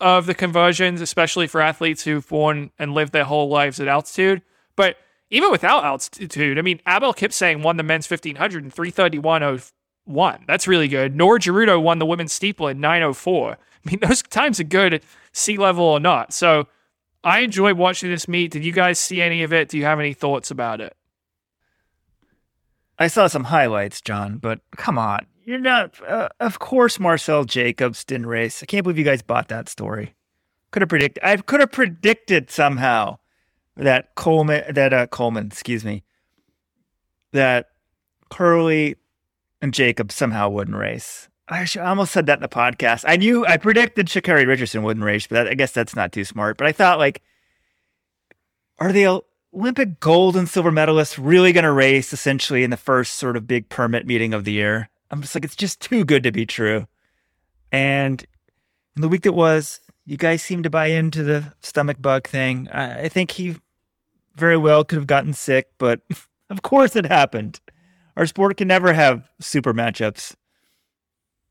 of the conversions, especially for athletes who've born and lived their whole lives at altitude. But even without altitude, I mean, Abel Kipsang won the men's 1500 in 331.01. That's really good. Norah Jeruto won the women's steeple in 904. I mean, <laughs> those times are good at sea level or not. So I enjoyed watching this meet. Did you guys see any of it? Do you have any thoughts about it? I saw some highlights, John, but come on. You're not. Uh, of course, Marcel Jacobs didn't race. I can't believe you guys bought that story. Could have predicted. I could have predicted somehow that Coleman, that uh, Coleman, excuse me, that Kerley and Jacobs somehow wouldn't race. I, almost said that in the podcast. I knew I predicted Sha'Carri Richardson wouldn't race, but that, I guess that's not too smart. But I thought like, are the Olympic gold and silver medalists really going to race essentially in the first sort of big permit meeting of the year? I'm just like, it's just too good to be true. And in the week that was, you guys seemed to buy into the stomach bug thing. I, I think he very well could have gotten sick, but <laughs> of course it happened. Our sport can never have super matchups.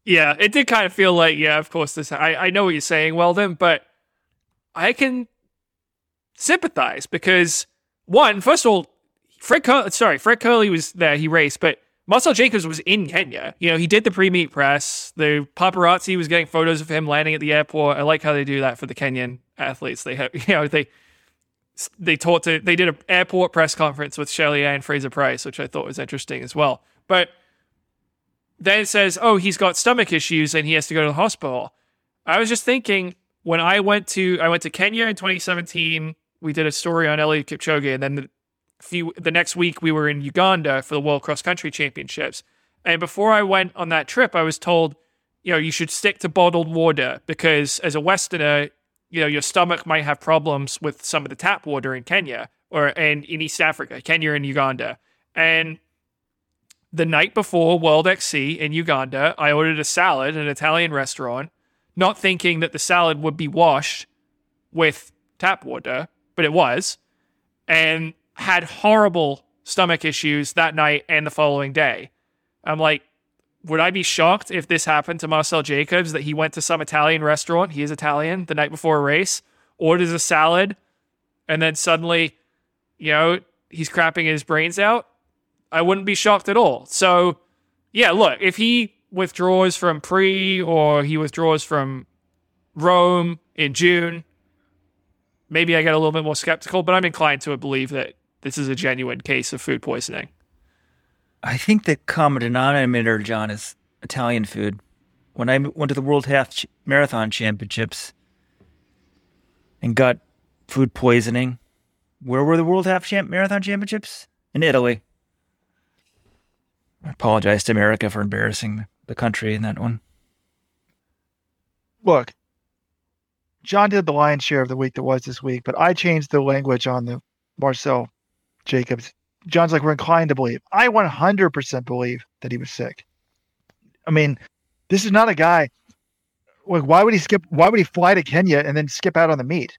Yeah, it did kind of feel like, yeah, of course this. I, I know what you're saying, Weldon, but I can sympathize because one, first of all, Fred Cur- sorry, Fred Kerley was there, he raced, but Marcel Jacobs was in Kenya. You know, he did the pre-meet press. The paparazzi was getting photos of him landing at the airport. I like how they do that for the Kenyan athletes. They have, <laughs> you know, they they talked to they did an airport press conference with Shelly-Ann Fraser-Pryce, which I thought was interesting as well. But then it says, "Oh, he's got stomach issues and he has to go to the hospital." I was just thinking when I went to I went to Kenya in 2017. We did a story on Eliud Kipchoge, and then the few the next week we were in Uganda for the World Cross Country Championships. And before I went on that trip, I was told, you know, you should stick to bottled water because as a Westerner, you know, your stomach might have problems with some of the tap water in Kenya or and in East Africa, Kenya and Uganda. And the night before World XC in Uganda, I ordered a salad at an Italian restaurant, not thinking that the salad would be washed with tap water, but it was, and had horrible stomach issues that night and the following day. I'm like, would I be shocked if this happened to Marcel Jacobs that he went to some Italian restaurant, he is Italian, the night before a race, orders a salad, and then suddenly, you know, he's crapping his brains out? I wouldn't be shocked at all. So, yeah, look, if he withdraws from pre or he withdraws from Rome in June, maybe I get a little bit more skeptical, but I'm inclined to believe that this is a genuine case of food poisoning. I think the common denominator, John, is Italian food. When I went to the World Half Marathon Championships and got food poisoning, where were the World Half Marathon Championships? In Italy. I apologize to America for embarrassing the country in that one. Look, John did the lion's share of the week that was this week, but I changed the language on the Marcel Jacobs. John's like, we're inclined to believe. I 100% believe that he was sick. I mean, this is not a guy. Like, why would he skip? Why would he fly to Kenya and then skip out on the meet?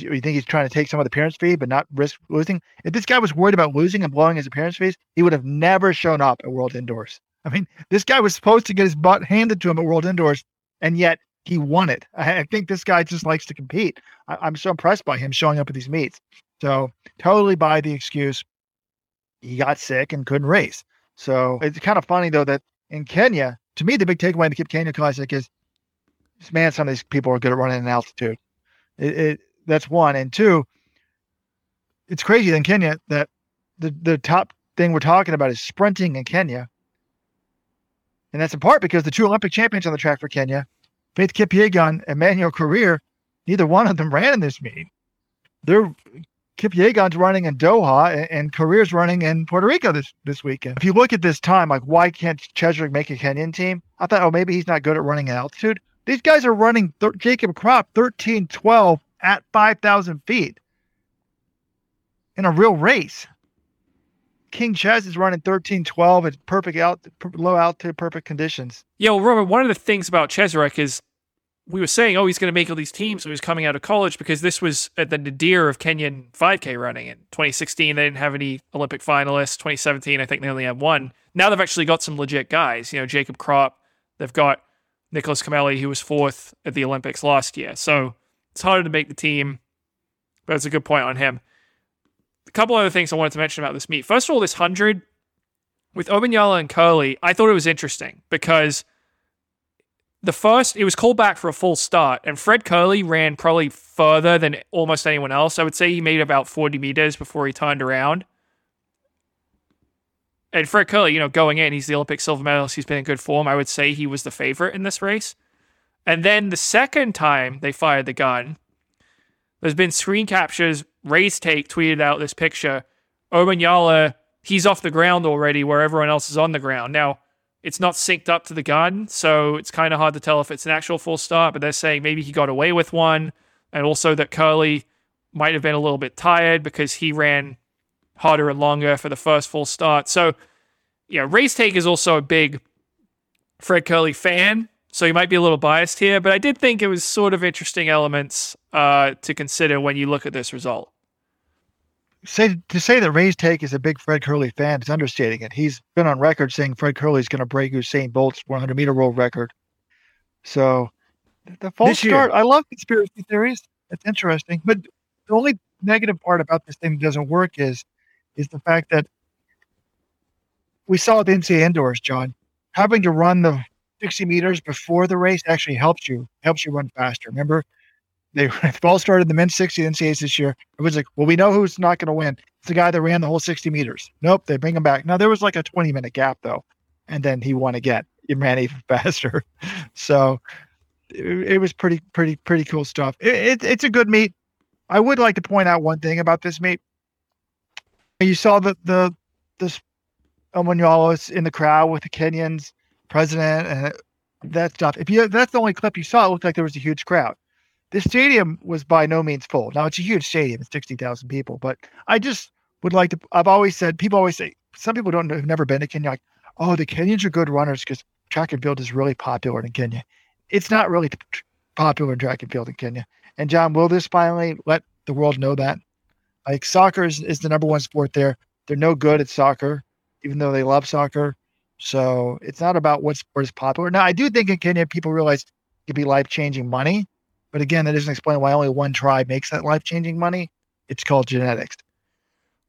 You think he's trying to take some of the appearance fee, but not risk losing? If this guy was worried about losing and blowing his appearance fees, he would have never shown up at World Indoors. I mean, this guy was supposed to get his butt handed to him at World Indoors, and yet he won it. I, I think this guy just likes to compete. I, I'm so impressed by him showing up at these meets. So totally buy the excuse. He got sick and couldn't race. So it's kind of funny though that in Kenya, to me, the big takeaway in the Kip Keino Classic is, man, some of these people are good at running in altitude. It, it that's one, and two. It's crazy in Kenya that the the top thing we're talking about is sprinting in Kenya, and that's in part because the two Olympic champions on the track for Kenya, Faith Kipyegon and Manuel Korir, neither one of them ran in this meet. They're Kipyegon's running in Doha and, and Korir's running in Puerto Rico this, this weekend. If you look at this time, like why can't Cheserek make a Kenyan team? I thought, oh, maybe he's not good at running at altitude. These guys are running thir- Jacob Krop 13 12 at 5,000 feet in a real race. King Ches is running 13 12 at perfect out, low altitude, perfect conditions. Yeah, well, Robert, one of the things about Cheserek is we were saying, oh, he's going to make all these teams he was coming out of college because this was at the nadir of Kenyan 5K running. In 2016, they didn't have any Olympic finalists. 2017, I think they only had one. Now they've actually got some legit guys. You know, Jacob Krop. They've got Nicholas Kimeli, who was fourth at the Olympics last year. So it's harder to make the team, but it's a good point on him. A couple other things I wanted to mention about this meet. First of all, this 100 with Omanyala and Kerley, I thought it was interesting because the first it was called back for a full start and fred kerley ran probably further than almost anyone else i would say he made about 40 meters before he turned around and fred kerley you know going in he's the olympic silver medalist he's been in good form i would say he was the favorite in this race and then the second time they fired the gun there's been screen captures race take tweeted out this picture Omanyala, he's off the ground already where everyone else is on the ground now it's not synced up to the gun, so it's kind of hard to tell if it's an actual full start. But they're saying maybe he got away with one, and also that Kerley might have been a little bit tired because he ran harder and longer for the first full start. So, yeah, Race Take is also a big Fred Kerley fan, so you might be a little biased here. But I did think it was sort of interesting elements uh, to consider when you look at this result. Say to say that Ray's take is a big Fred Kerley fan is understating it. He's been on record saying Fred Kerley is going to break Usain Bolt's 100 meter world record. So the false This year. start, I love conspiracy theories. It's interesting, but the only negative part about this thing that doesn't work is is the fact that we saw at the NCAA indoors, John, having to run the 60 meters before the race actually helps you helps you run faster. Remember, they <laughs> all started the men's 60 NCAAs this year. It was like, well, we know who's not going to win. It's the guy that ran the whole 60 meters. Nope, they bring him back. Now there was like a 20 minute gap though, and then he won again. <laughs> He ran even faster. <laughs> So it, it was pretty, pretty, pretty cool stuff. It, it, it's a good meet. I would like to point out one thing about this meet. You saw the the this Omanyala in the crowd with the Kenyans president and that stuff. If you that's the only clip you saw, it looked like there was a huge crowd. This stadium was by no means full. Now it's a huge stadium, it's sixty thousand people. But I just would like to. I've always said people always say some people don't have never been to Kenya. Like, oh, the Kenyans are good runners because track and field is really popular in Kenya. It's not really popular in track and field in Kenya. And John, will this finally let the world know that? Like soccer is, is the number one sport there. They're no good at soccer, even though they love soccer. So it's not about what sport is popular. Now, I do think in Kenya, people realize it could be life changing money. But again, that doesn't explain why only one tribe makes that life changing money. It's called genetics.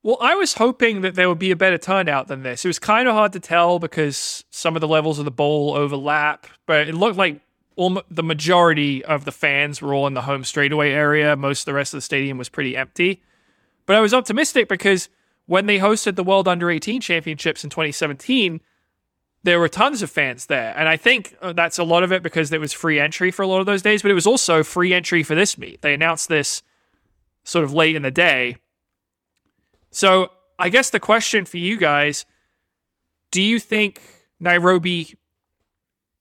Well, I was hoping that there would be a better turnout than this. It was kind of hard to tell because some of the levels of the bowl overlap, but it looked like all, the majority of the fans were all in the home straightaway area. Most of the rest of the stadium was pretty empty. But I was optimistic because when they hosted the World Under 18 Championships in 2017, there were tons of fans there. And I think uh, that's a lot of it because there was free entry for a lot of those days, but it was also free entry for this meet. They announced this sort of late in the day. So I guess the question for you guys do you think Nairobi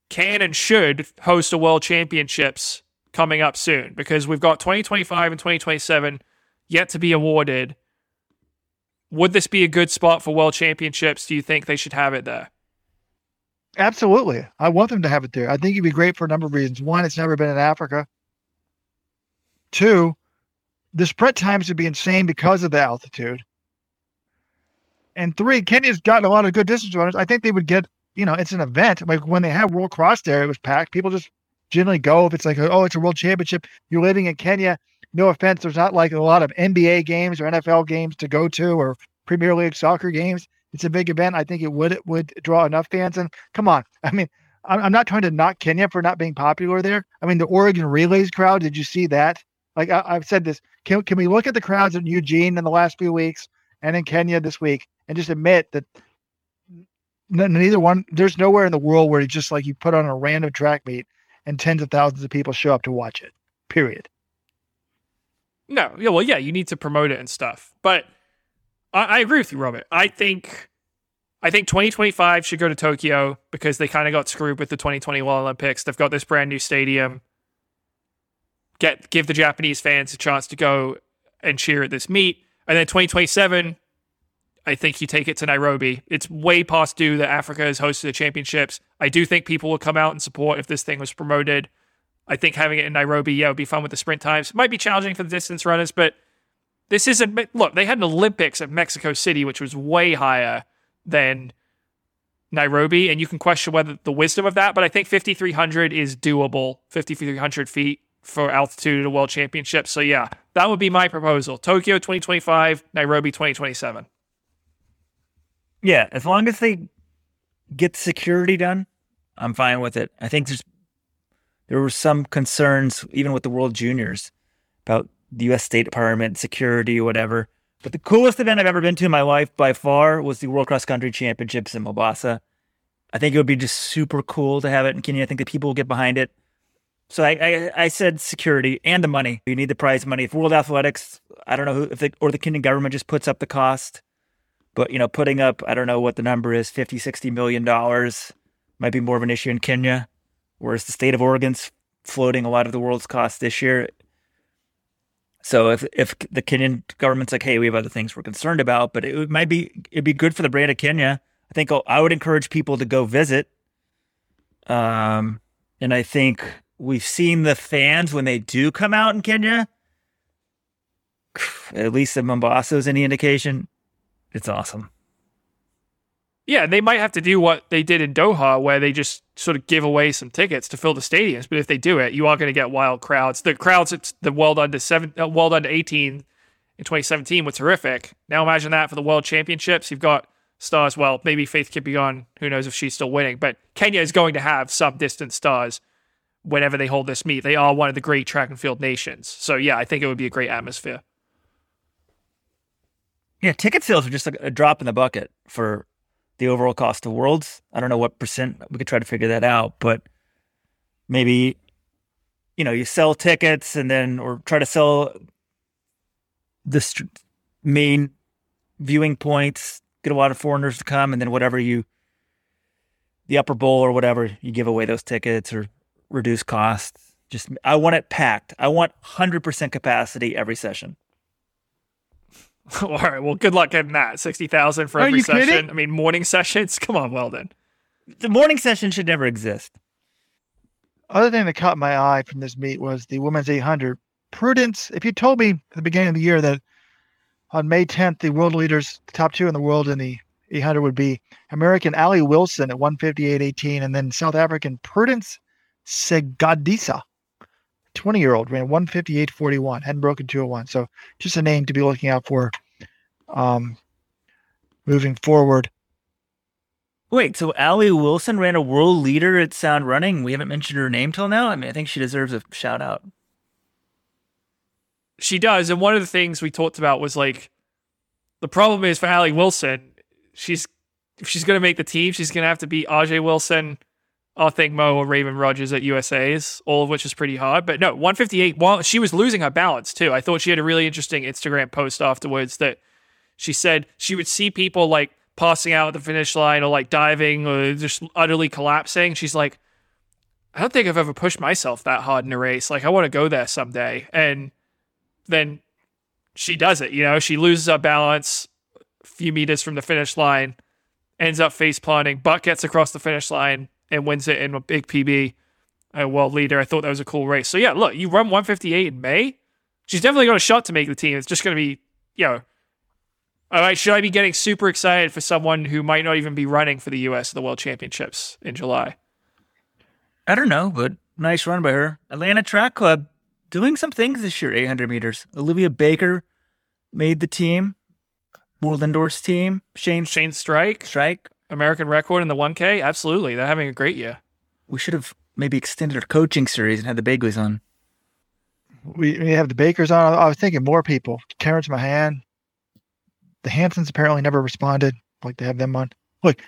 can and should host a world championships coming up soon? Because we've got 2025 and 2027 yet to be awarded. Would this be a good spot for world championships? Do you think they should have it there? Absolutely. I want them to have it there. I think it'd be great for a number of reasons. One, it's never been in Africa. Two, the sprint times would be insane because of the altitude. And three, Kenya's gotten a lot of good distance runners. I think they would get, you know, it's an event. Like when they had World Cross there, it was packed. People just generally go if it's like, oh, it's a world championship. You're living in Kenya. No offense, there's not like a lot of NBA games or NFL games to go to or Premier League soccer games it's a big event. I think it would it would draw enough fans. And come on, I mean, I'm not trying to knock Kenya for not being popular there. I mean, the Oregon relays crowd. Did you see that? Like I, have said this. Can can we look at the crowds in Eugene in the last few weeks and in Kenya this week and just admit that neither one. There's nowhere in the world where it's just like you put on a random track meet and tens of thousands of people show up to watch it. Period. No, yeah, well, yeah, you need to promote it and stuff, but I, I agree with you, Robert. I think I think 2025 should go to Tokyo because they kind of got screwed with the 2021 Olympics. They've got this brand new stadium. Get give the Japanese fans a chance to go and cheer at this meet. And then 2027, I think you take it to Nairobi. It's way past due that Africa has hosted the championships. I do think people will come out and support if this thing was promoted. I think having it in Nairobi, yeah, would be fun with the sprint times. It might be challenging for the distance runners, but this isn't look, they had an Olympics at Mexico City, which was way higher than Nairobi, and you can question whether the wisdom of that, but I think 5,300 is doable, 5,300 feet for altitude at a world championship. So yeah, that would be my proposal. Tokyo 2025, Nairobi 2027. Yeah, as long as they get security done, I'm fine with it. I think there's there were some concerns even with the World Juniors about the U.S. State Department, security, whatever. But the coolest event I've ever been to in my life by far was the World Cross Country Championships in Mombasa. I think it would be just super cool to have it in Kenya. I think the people will get behind it. So I, I, I said security and the money. You need the prize money. If World Athletics, I don't know who, if they, or the Kenyan government just puts up the cost, but you know, putting up, I don't know what the number is, 50, 60 million dollars might be more of an issue in Kenya, whereas the state of Oregon's floating a lot of the world's cost this year. So if if the Kenyan government's like, hey, we have other things we're concerned about, but it might be it'd be good for the brand of Kenya. I think I would encourage people to go visit. Um, and I think we've seen the fans when they do come out in Kenya. <sighs> At least if Mombasa is any indication, it's awesome. Yeah, they might have to do what they did in Doha, where they just sort of give away some tickets to fill the stadiums. But if they do it, you are going to get wild crowds. The crowds at the World Under seven, uh, World Under eighteen in 2017 were terrific. Now imagine that for the World Championships. You've got stars. Well, maybe Faith Kipyegon. Who knows if she's still winning? But Kenya is going to have some distant stars. whenever they hold this meet. They are one of the great track and field nations. So yeah, I think it would be a great atmosphere. Yeah, ticket sales are just a drop in the bucket for the overall cost of worlds. I don't know what percent we could try to figure that out, but maybe you know you sell tickets and then or try to sell the st- main viewing points, get a lot of foreigners to come, and then whatever you the upper bowl or whatever you give away those tickets or reduce costs. Just I want it packed. I want hundred percent capacity every session. <laughs> All right. Well, good luck getting that. 60,000 for Are every you session. kidding? I mean, morning <laughs> sessions. Come on, well then. The morning session should never exist. Other thing that caught my eye from this meet was the women's 800. Prudence, if you told me at the beginning of the year that on May 10th, the world leaders, the top two in the world in the 800 would be American Allie Wilson at 158.18 and then South African Prudence Sekgodiso, 20 year old, ran 158.41, hadn't broken 201. So just a name to be looking out for um, moving forward. Wait, so Allie Wilson ran a world leader at Sound Running. We haven't mentioned her name till now. I mean, I think she deserves a shout out. She does. And one of the things we talked about was like the problem is for Allie Wilson, she's if she's gonna make the team, she's gonna have to beat Ajeé Wilson, I think Mo or Raevyn Rogers at USA's, all of which is pretty hard. But no, 158, while she was losing her balance too. I thought she had a really interesting Instagram post afterwards that she said she would see people like passing out at the finish line or like diving or just utterly collapsing. She's like, I don't think I've ever pushed myself that hard in a race. Like I want to go there someday. And then she does it. You know, she loses her balance a few meters from the finish line, ends up face planting, but gets across the finish line and wins it in a big PB, a world leader. I thought that was a cool race. So yeah, look, you run 158 in May. She's definitely got a shot to make the team. It's just going to be, you know, all right, should I be getting super excited for someone who might not even be running for the US at the World Championships in July? I don't know, but nice run by her. Atlanta Track Club doing some things this year, 800 meters. Olivia Baker made the team, World Indoors team. Shane Shane Strike, Strike. American record in the 1K. Absolutely. They're having a great year. We should have maybe extended our coaching series and had the Bagley's on. We, we have the Bakers on. I was thinking more people. Terrence Mahon. The Hansons apparently never responded. I'd like to have them on. Look,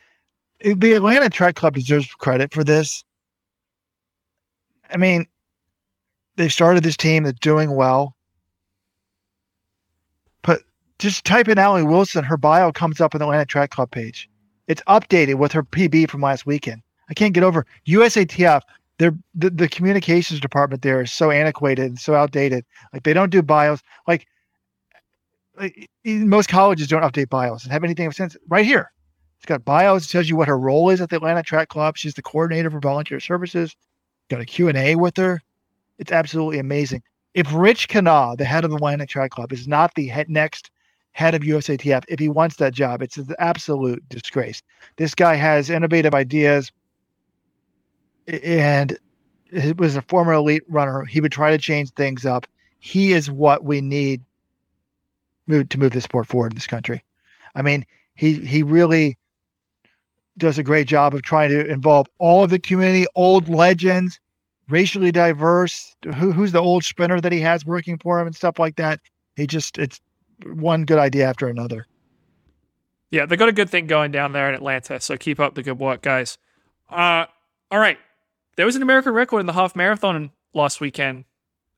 it- the Atlanta Track Club deserves credit for this. I mean, they've started this team that's doing well. But just type in Allie Wilson, her bio comes up on the Atlanta Track Club page. It's updated with her PB from last weekend. I can't get over USATF. They're, the, the communications department there is so antiquated and so outdated. Like they don't do bios. Like, like most colleges don't update bios and have anything of sense. right here. It's got bios. It tells you what her role is at the Atlanta Track Club. She's the coordinator for volunteer services. Got a Q&A with her. It's absolutely amazing. If Rich Kenah, the head of the Atlanta Track Club, is not the head, next head of USATF, if he wants that job, it's an absolute disgrace. This guy has innovative ideas, and he was a former elite runner. He would try to change things up. He is what we need to move the sport forward in this country. I mean, he he really does a great job of trying to involve all of the community, old legends, racially diverse. Who, who's the old sprinter that he has working for him and stuff like that. He just it's one good idea after another. Yeah, they got a good thing going down there in Atlanta, so keep up the good work, guys. Uh, all right. There was an American record in the half marathon last weekend,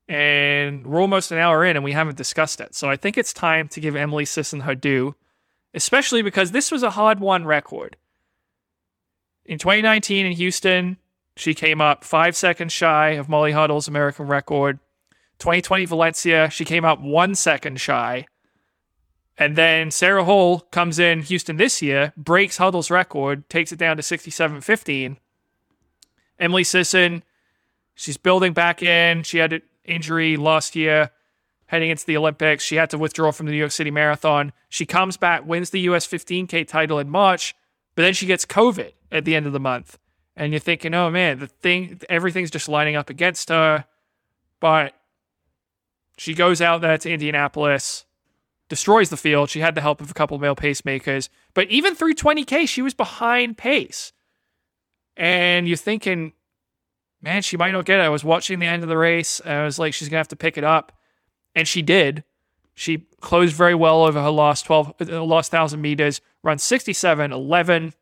and we're almost an hour in, and we haven't discussed it. So I think it's time to give Emily Sisson her due, especially because this was a hard won record. In 2019 in Houston, she came up five seconds shy of Molly Huddle's American record. 2020 Valencia, she came up one second shy. And then Sarah Hall comes in Houston this year, breaks Huddle's record, takes it down to 67.15. Emily Sisson, she's building back in. She had an injury last year heading into the Olympics. She had to withdraw from the New York City Marathon. She comes back, wins the US 15K title in March, but then she gets COVID at the end of the month. And you're thinking, oh man, the thing, everything's just lining up against her. But she goes out there to Indianapolis destroys the field. She had the help of a couple male pacemakers, but even through 20K, she was behind pace. And you're thinking, man, she might not get it. I was watching the end of the race. I was like, she's gonna have to pick it up, and she did. She closed very well over her last 12, uh, last thousand meters, run 67 11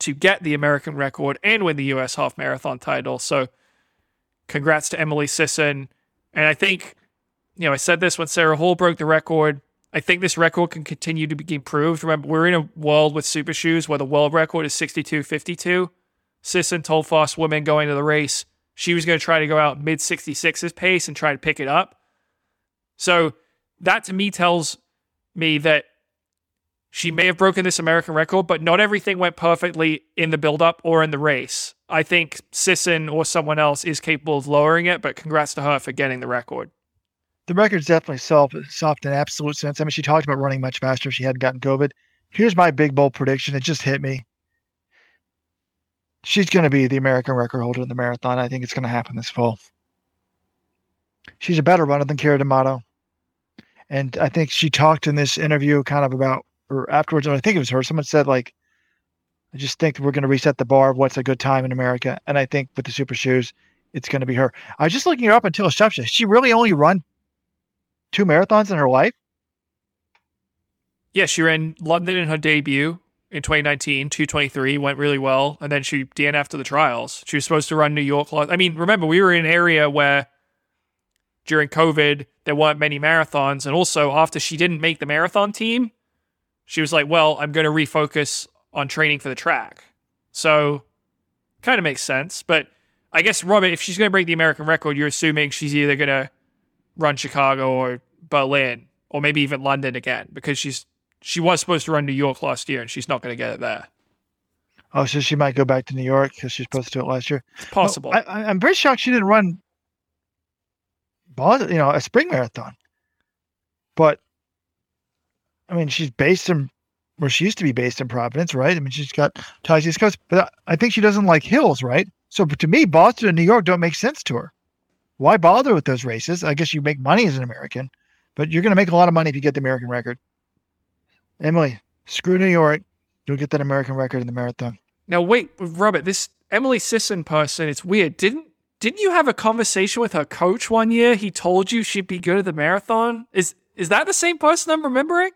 to get the American record and win the US half marathon title. So, congrats to Emily Sisson. And I think, you know, I said this when Sarah Hall broke the record. I think this record can continue to be improved. Remember, we're in a world with super shoes where the world record is 62.52. Sisson told Fast Women going to the race she was going to try to go out mid 66s pace and try to pick it up. So that to me tells me that she may have broken this American record, but not everything went perfectly in the build-up or in the race. I think Sisson or someone else is capable of lowering it, but congrats to her for getting the record. The record's definitely soft, soft in absolute sense. I mean, she talked about running much faster if she hadn't gotten COVID. Here's my big bold prediction. It just hit me. She's going to be the American record holder in the marathon. I think it's going to happen this fall. She's a better runner than Keira D'Amato. And I think she talked in this interview kind of about, or afterwards, I think it was her, someone said, like, I just think we're going to reset the bar of what's a good time in America. And I think with the super shoes, it's going to be her. I was just looking her up until Shepsha. She really only run two marathons in her life. Yeah, she ran London in her debut in 2019, 223, went really well. And then she DNF'd after the trials. She was supposed to run New York. I mean, remember, we were in an area where during COVID, there weren't many marathons. And also, after she didn't make the marathon team, she was like, well, I'm going to refocus on training for the track. So, kind of makes sense. But I guess, Robert, if she's going to break the American record, you're assuming she's either going to run Chicago or Berlin or maybe even London again because she's she was supposed to run New York last year, and she's not going to get it there. Oh, so she might go back to New York because she's supposed to do it last year. It's possible. I, am pretty shocked she didn't run, Boston you know, a spring marathon. But I mean, she's based in where she used to be based in Providence, right? I mean, she's got ties to East Coast, but I think she doesn't like hills, right? So to me, Boston and New York don't make sense to her. Why bother with those races? I guess you make money as an American, but you're going to make a lot of money if you get the American record. Emily, screw New York. You'll get that American record in the marathon. Now wait, Robert, this Emily Sisson person, it's weird. Didn't didn't you have a conversation with her coach one year? He told you she'd be good at the marathon. Is is that the same person I'm remembering?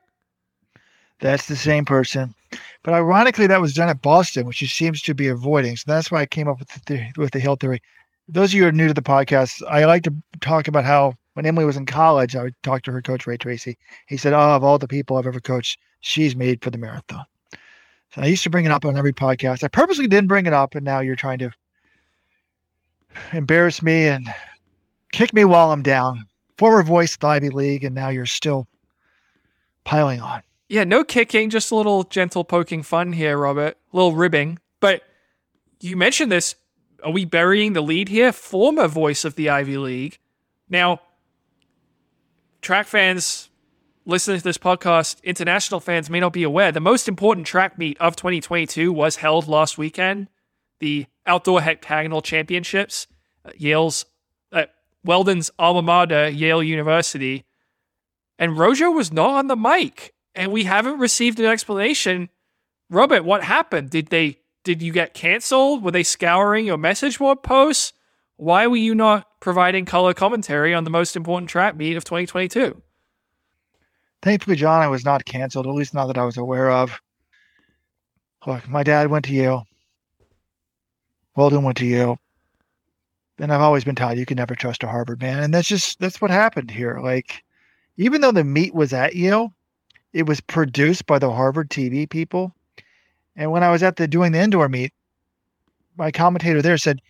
That's the same person. But ironically, that was done at Boston, which she seems to be avoiding. So that's why I came up with the theory, with the hill theory. Those of you who are new to the podcast, I like to talk about how when Emily was in college, I would talk to her coach Ray Treacy. He said, "Oh, of all the people I've ever coached, she's made for the marathon. So I used to bring it up on every podcast. I purposely didn't bring it up, and now you're trying to embarrass me and kick me while I'm down. Former voice of the Ivy League, and now you're still piling on. Yeah, no kicking, just a little gentle poking fun here, Robert. A little ribbing. But you mentioned this. Are we burying the lead here? Former voice of the Ivy League. Now, track fans listening to this podcast, international fans may not be aware, the most important track meet of 2022 was held last weekend. The Outdoor Heptagonal Championships, uh, Yale's, uh, Weldon's alma mater, Yale University. And Rojo was not on the mic, and we haven't received an explanation. Robert, what happened? Did they did you get canceled? Were they scouring your message board posts? Why were you not providing color commentary on the most important track meet of 2022? Thankfully, John, I was not canceled, at least not that I was aware of. Look, my dad went to Yale. Weldon went to Yale. And I've always been taught you can never trust a Harvard man. And that's just that's what happened here. Like, even though the meet was at Yale, it was produced by the Harvard TV people. And when I was at the doing the indoor meet, my commentator there said,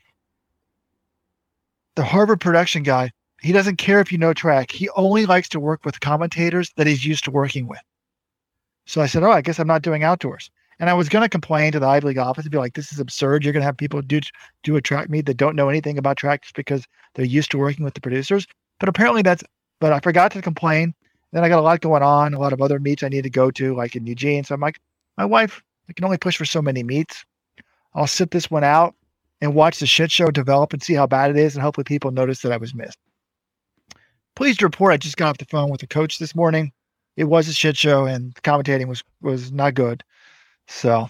the Harvard production guy he doesn't care if you know track. He only likes to work with commentators that he's used to working with. So I said, Oh, I guess I'm not doing outdoors. And I was going to complain to the Ivy League office and be like, this is absurd. You're going to have people do, do a track meet that don't know anything about track just because they're used to working with the producers. But apparently that's, but I forgot to complain. Then I got a lot going on, a lot of other meets I need to go to, like in Eugene. So I'm like, my wife, I can only push for so many meets. I'll sit this one out and watch the shit show develop and see how bad it is. And hopefully people notice that I was missed. Pleased to report I just got off the phone with the coach this morning. It was a shit show and the commentating was was not good. So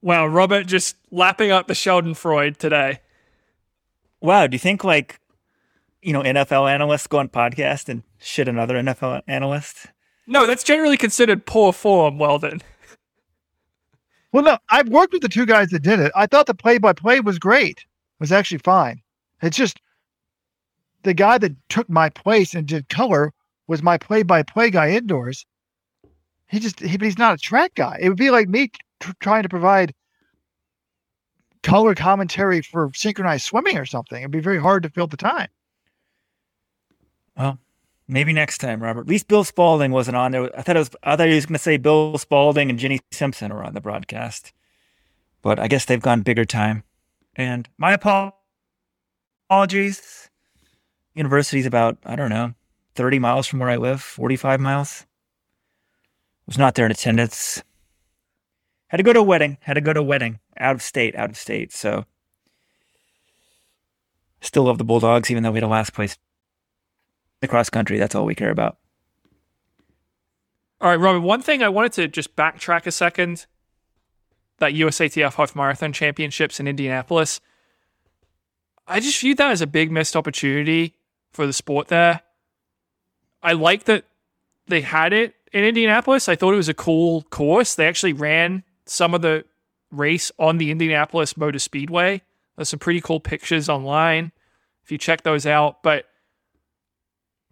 Wow, Robert just lapping up the Schadenfreude today. Wow, do you think like you know NFL analysts go on podcast and shit another NFL analyst? No, that's generally considered poor form, Weldon. Well, no, I've worked with the two guys that did it. I thought the play by play was great. It was actually fine. It's just the guy that took my place and did color was my play by play guy indoors. He just, he, but he's not a track guy. It would be like me tr- trying to provide color commentary for synchronized swimming or something. It'd be very hard to fill the time. Well, maybe next time, Robert. At least Bill Spalding wasn't on there. I thought it was. I thought he was going to say Bill Spalding and Jenny Simpson are on the broadcast, but I guess they've gone bigger time. And my apologies. University's about I don't know, thirty miles from where I live, forty-five miles. Was not there in attendance. Had to go to a wedding. Had to go to a wedding out of state. Out of state. So still love the Bulldogs, even though we had a last place the cross country. That's all we care about. All right, Robert. One thing I wanted to just backtrack a second. That USATF Half Marathon Championships in Indianapolis. I just viewed that as a big missed opportunity for the sport there. I like that they had it in Indianapolis. I thought it was a cool course. They actually ran some of the race on the Indianapolis Motor Speedway. There's some pretty cool pictures online if you check those out. But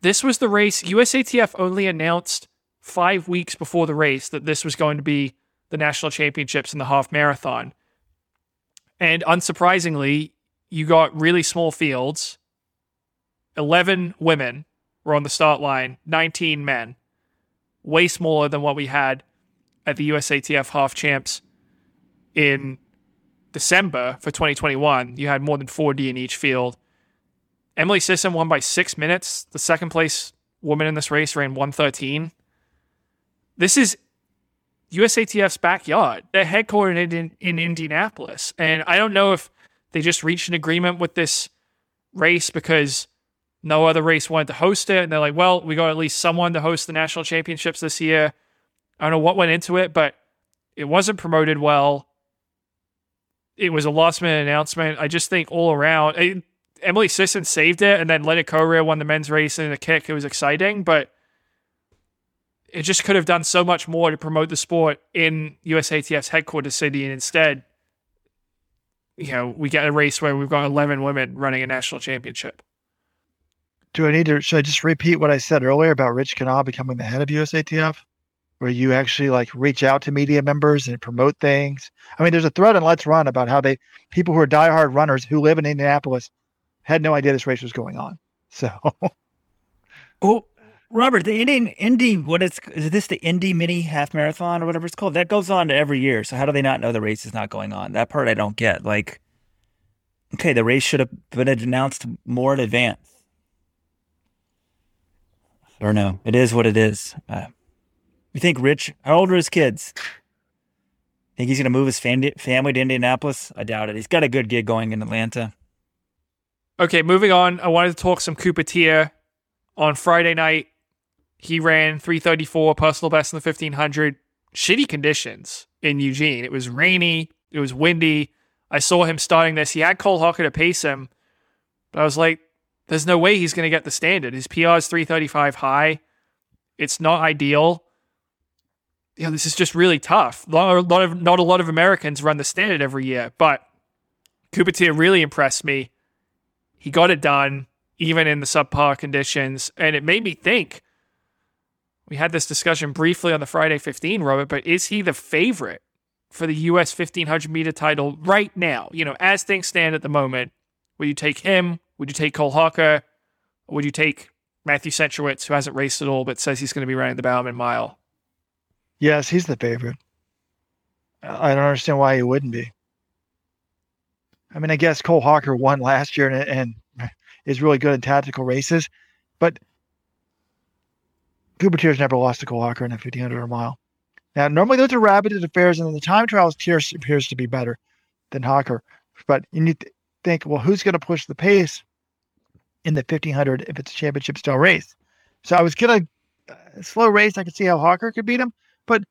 this was the race. USATF only announced five weeks before the race that this was going to be the national championships in the half marathon. And unsurprisingly, you got really small fields. 11 women were on the start line, 19 men. Way smaller than what we had at the USATF half champs in December for 2021. You had more than 40 in each field. Emily Sisson won by six minutes. The second place woman in this race ran 113. This is USATF's backyard. They're headquartered in, in Indianapolis. And I don't know if they just reached an agreement with this race because no other race wanted to host it. And they're like, well, we got at least someone to host the national championships this year. I don't know what went into it, but it wasn't promoted well. It was a last minute announcement. I just think all around, it, Emily Sisson saved it, and then Lenny Correa won the men's race in a kick. It was exciting, but it just could have done so much more to promote the sport in USATF's headquarters city, and instead, you know, we get a race where we've got 11 women running a national championship. Do I need to? Should I just repeat what I said earlier about Rich Kenah becoming the head of USATF? Where you actually like reach out to media members and promote things. I mean, there's a thread in Let's Run about how they people who are diehard runners who live in Indianapolis had no idea this race was going on. So, <laughs> oh, Robert, the Indian Indy, what is is this the Indy Mini Half Marathon or whatever it's called? That goes on every year. So how do they not know the race is not going on? That part I don't get. Like, okay, the race should have been announced more in advance. Or no, it is what it is. Uh, you think Rich? How old are his kids? Think he's gonna move his fam- family to Indianapolis? I doubt it. He's got a good gig going in Atlanta. Okay, moving on. I wanted to talk some Cooper Teare. On Friday night, he ran 334, personal best in the 1500. Shitty conditions in Eugene. It was rainy, it was windy. I saw him starting this. He had Cole Hocker to pace him, but I was like, there's no way he's going to get the standard. His PR is 335 high. It's not ideal. You know, this is just really tough. Not a lot of, not a lot of Americans run the standard every year, but Teare really impressed me. He got it done even in the subpar conditions. And it made me think we had this discussion briefly on the Friday 15, Robert, but is he the favorite for the US 1500 meter title right now? You know, as things stand at the moment, would you take him? Would you take Cole Hocker? Or would you take Matthew Centrowitz, who hasn't raced at all but says he's going to be running the Bowman Mile? Yes, he's the favorite. I don't understand why he wouldn't be. I mean, I guess Cole Hocker won last year and, and is really good in tactical races, but Cooper never lost to Cole Hocker in a 1500 mile. Now, normally those are rabbited affairs, and in the time trials, Teare appears to be better than Hocker. But you need to think, well, who's going to push the pace in the 1500 if it's a championship style race? So I was going to uh, slow race. I could see how Hocker could beat him, but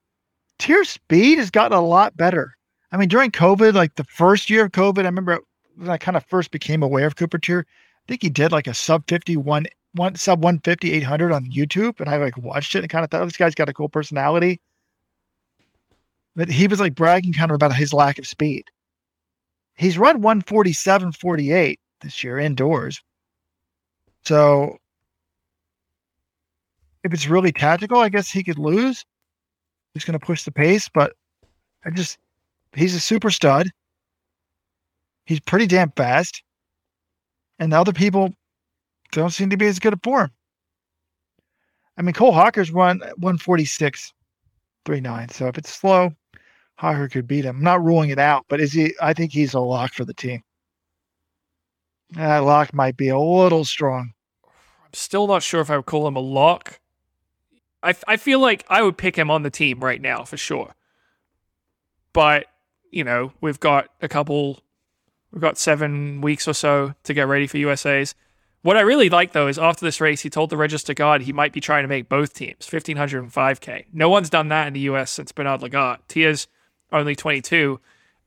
Teare's speed has gotten a lot better. I mean, during COVID, like the first year of COVID, I remember when I kind of first became aware of Cooper Teare. I think he did like a sub 51, one sub 150, 800 on YouTube. And I like watched it and kind of thought, oh, this guy's got a cool personality. But he was like bragging kind of about his lack of speed. He's run 147, 48 this year indoors. So if it's really tactical, I guess he could lose. He's going to push the pace, but I just, he's a super stud. He's pretty damn fast. And the other people don't seem to be as good at form. I mean, Cole Hocker's run 146, 39. So if it's slow, Hocker could beat him. I'm not ruling it out, but is he? I think he's a lock for the team. That lock might be a little strong. I'm still not sure if I would call him a lock. I, I feel like I would pick him on the team right now for sure. But, you know, we've got a couple, we've got seven weeks or so to get ready for USA's. What I really like, though, is after this race, he told the Register Guard he might be trying to make both teams, 1500 and 5K. No one's done that in the US since Bernard Lagat. Teare's only 22.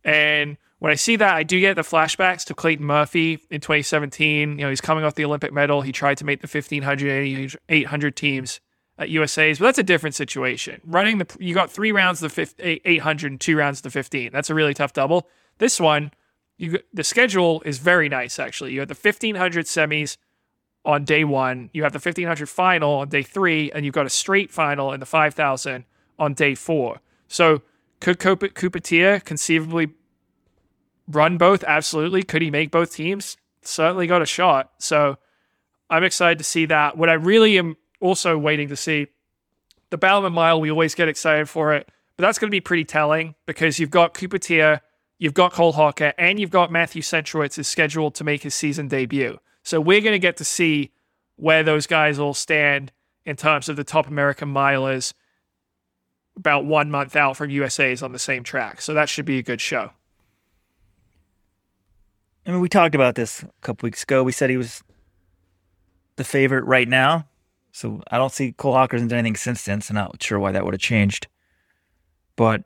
And when I see that, I do get the flashbacks to Clayton Murphy in 2017. You know, he's coming off the Olympic medal. He tried to make the 1500, 800 teams at USA's, but that's a different situation. Running the, you got three rounds of the 800 and two rounds of the 15. That's a really tough double. This one, you the schedule is very nice actually. You have the 1500 semis on day one. You have the 1500 final on day three, and you've got a straight final in the 5000 on day four. So could Cooper conceivably run both? Absolutely. Could he make both teams? Certainly got a shot. So I'm excited to see that. What I really am also waiting to see the Bowerman Mile, we always get excited for it, but that's going to be pretty telling because you've got Cooper Teare, you've got Cole Hocker, and you've got Matthew Centrowitz is scheduled to make his season debut. So we're going to get to see where those guys all stand in terms of the top American milers about one month out from USA's on the same track. So that should be a good show. I mean, we talked about this a couple weeks ago. We said he was the favorite right now. So I don't see Cole Hocker's done anything since then. So I'm not sure why that would have changed. But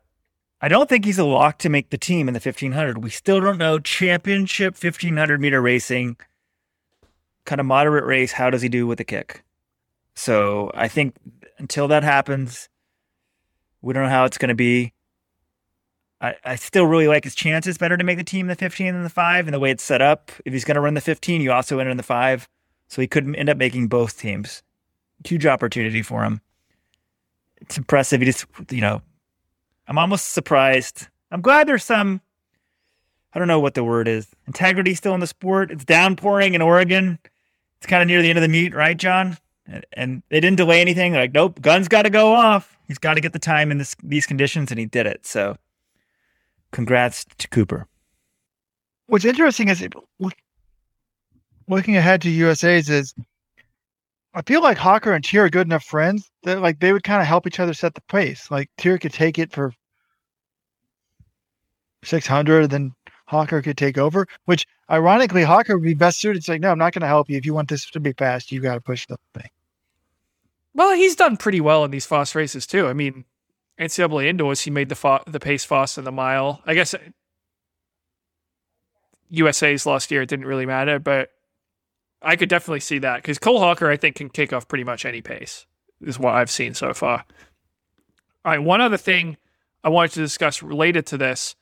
I don't think he's a lock to make the team in the 1500. We still don't know championship 1500 meter racing, kind of moderate race. How does he do with the kick? So I think until that happens, we don't know how it's going to be. I, I still really like his chances better to make the team in the 15 than the 5 and the way it's set up. If he's going to run the 15, you also enter in the 5. So he could end up making both teams. Huge opportunity for him. It's impressive. He just, you know, I'm almost surprised. I'm glad there's some, I don't know what the word is, integrity still in the sport. It's downpouring in Oregon. It's kind of near the end of the meet, right, John? And, and they didn't delay anything. They're like, nope, gun's got to go off. He's got to get the time in this, these conditions, and he did it. So, congrats to Cooper. What's interesting is looking ahead to USA's is I feel like Hocker and Teare are good enough friends that like they would kind of help each other set the pace. Like Teare could take it for 600, then Hocker could take over, which ironically, Hocker would be best suited to like, no, I'm not going to help you. If you want this to be fast, You've got to push the thing. Well, he's done pretty well in these fast races too. I mean, NCAA indoors, he made the fa- the pace fast in the mile. I guess USA's last year it didn't really matter, but I could definitely see that because Cole Hocker, I think, can kick off pretty much any pace. Is what I've seen so far. All right, one other thing I wanted to discuss related to this.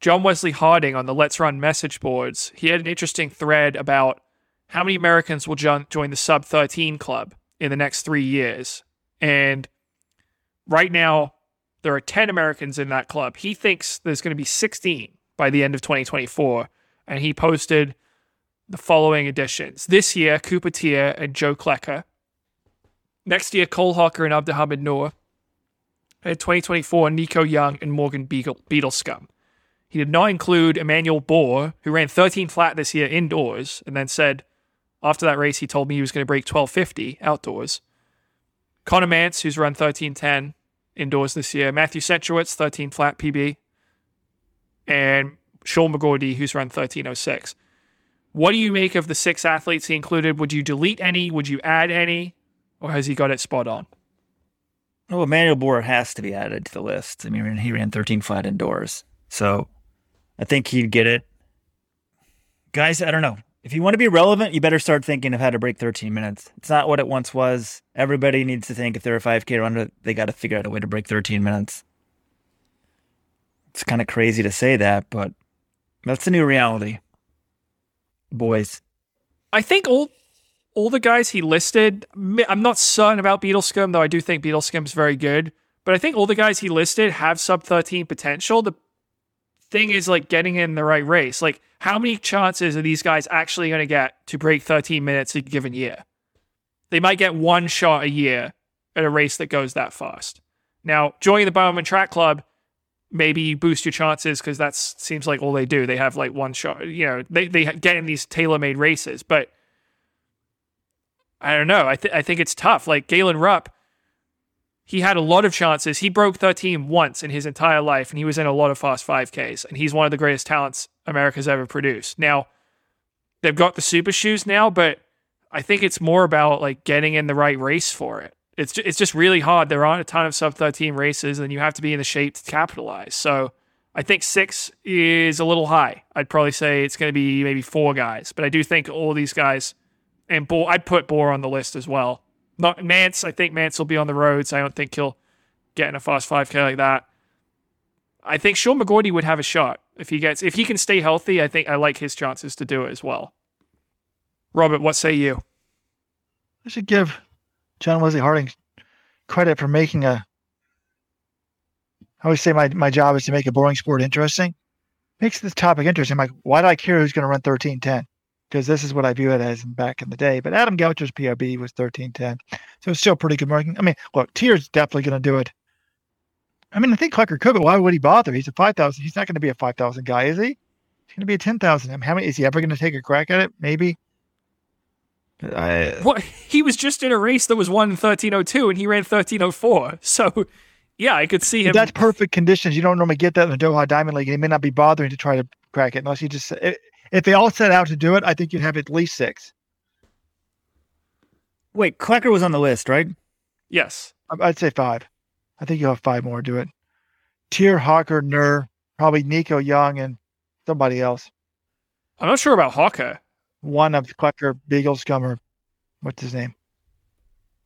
John Wesley Harding on the Let's Run message boards, he had an interesting thread about how many Americans will join the sub 13 club in the next three years. And right now, there are 10 Americans in that club. He thinks there's going to be 16 by the end of 2024. And he posted the following additions. This year, Cooper Teare and Joe Klecker. Next year, Cole Hocker and Abdihamid Nur. And 2024, Nico Young and Morgan Beagle, Beadlescomb. He did not include Emmanuel Bor, who ran 13 flat this year indoors, and then said after that race, he told me he was going to break 1250 outdoors. Conner Mantz, who's run 1310 indoors this year. Matthew Centrowitz, 13 flat PB. And Sean McGorty, who's run 1306. What do you make of the six athletes he included? Would you delete any? Would you add any? Or has he got it spot on? Well, Emmanuel Bor has to be added to the list. I mean, he ran 13 flat indoors. So I think he'd get it. Guys, I don't know. If you want to be relevant, you better start thinking of how to break 13 minutes. It's not what it once was. Everybody needs to think if they're a 5K runner, they got to figure out a way to break 13 minutes. It's kind of crazy to say that, but that's the new reality. Boys. I think all all the guys he listed, I'm not certain about Beadlescomb, though I do think Beadlescomb's very good. But I think all the guys he listed have sub 13 potential. The thing is like getting in the right race. Like, how many chances are these guys actually going to get to break 13 minutes a given year? They might get one shot a year at a race that goes that fast. Now, joining the Bowerman Track Club, maybe boost your chances because that seems like all they do. They have like one shot, you know, they, they get in these tailor made races. But I don't know. I, th- I think it's tough. Like Galen Rupp, he had a lot of chances. He broke 13 once in his entire life, and he was in a lot of fast 5Ks. And he's one of the greatest talents America's ever produced. Now, they've got the super shoes now, but I think it's more about like getting in the right race for it. It's just, it's just really hard. There aren't a ton of sub 13 races, and you have to be in the shape to capitalize. So I think six is a little high. I'd probably say it's going to be maybe four guys, but I do think all these guys and Bor, I'd put Bor on the list as well. Not Mantz, I think Mantz will be on the roads. I don't think he'll get in a fast 5K like that. I think Sean McGorty would have a shot if he gets if he can stay healthy. I think I like his chances to do it as well. Robert, what say you? I should give John Wesley Harding credit for making a. I always say my, my job is to make a boring sport interesting. Makes this topic interesting. I'm like, why do I care who's going to run 1310? because this is what I view it as back in the day. But Adam Goucher's PRB was 1310. So it's still pretty good marking. I mean, look, Teare's definitely going to do it. I mean, I think Klecker could, but why would he bother? He's a 5,000. He's not going to be a 5,000 guy, is he? He's going to be a 10,000. I mean, how many, is he ever going to take a crack at it? Maybe. I, what he was just in a race that was won 1302 and he ran 1304. So yeah, I could see him. But that's perfect conditions. You don't normally get that in the Doha Diamond League. He may not be bothering to try to crack it unless you just. It, if they all set out to do it, I think you'd have at least six. Wait, Klecker was on the list, right? Yes. Um, I'd say five. I think you'll have five more do it. Teare, Hocker, Nur, probably Nico Young, and somebody else. I'm not sure about Hocker. One of Klecker, Beadlescomb, or what's his name?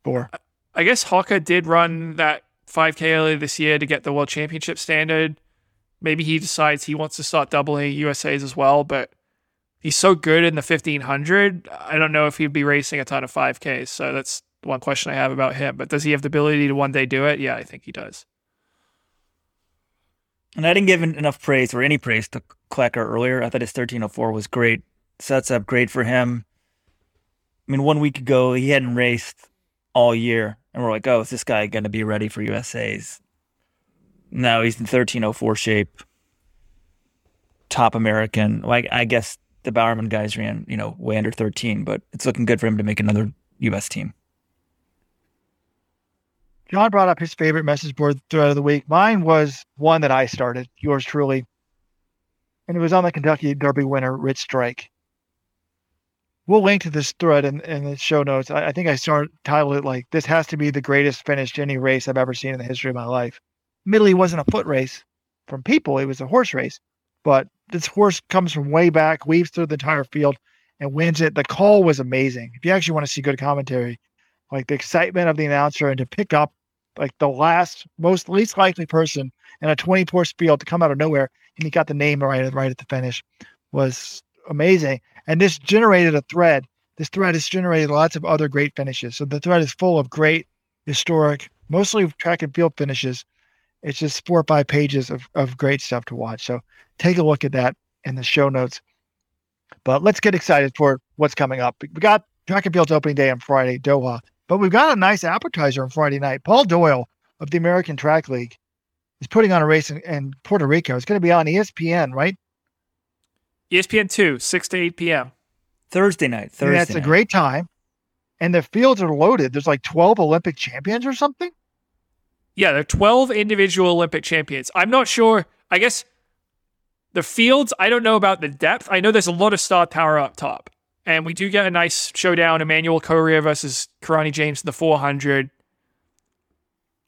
Four. I guess Hocker did run that 5K earlier this year to get the World Championship standard. Maybe he decides he wants to start doubling USAs as well, but he's so good in the 1500. I don't know if he'd be racing a ton of 5Ks. So that's one question I have about him. But does he have the ability to one day do it? Yeah, I think he does. And I didn't give enough praise or any praise to Klecker earlier. I thought his 1304 was great. Sets up great for him. I mean, one week ago, he hadn't raced all year. And we're like, oh, is this guy going to be ready for USAs? No, he's in 1304 shape. Top American. Like, I guess the Bowerman guys ran, you know, way under 13, but it's looking good for him to make another U.S. team. John brought up his favorite message board thread of the week. Mine was one that I started, yours truly. And it was on the Kentucky Derby winner, Rich Strike. We'll link to this thread in, in the show notes. I, I think I started titled it like, This has to be the greatest finish to any race I've ever seen in the history of my life. Admittedly, wasn't a foot race from people, it was a horse race. But this horse comes from way back, weaves through the entire field, and wins it. The call was amazing. If you actually want to see good commentary, like the excitement of the announcer and to pick up like the last, most least likely person in a 20 horse field to come out of nowhere, and he got the name right, right at the finish was amazing. And this generated a thread. This thread has generated lots of other great finishes. So the thread is full of great, historic, mostly track and field finishes. It's just four or five pages of, of great stuff to watch. So take a look at that in the show notes. But let's get excited for what's coming up. We got track and field's opening day on Friday, Doha, but we've got a nice appetizer on Friday night. Paul Doyle of the American Track League is putting on a race in, in Puerto Rico. It's going to be on ESPN, right? ESPN two, six to eight p.m. Thursday night. Thursday. that's night. a great time, and the fields are loaded. There's like 12 Olympic champions or something. Yeah, there are 12 individual Olympic champions. I'm not sure. I guess the fields, I don't know about the depth. I know there's a lot of star power up top. And we do get a nice showdown Emmanuel Korir versus Kirani James in the 400.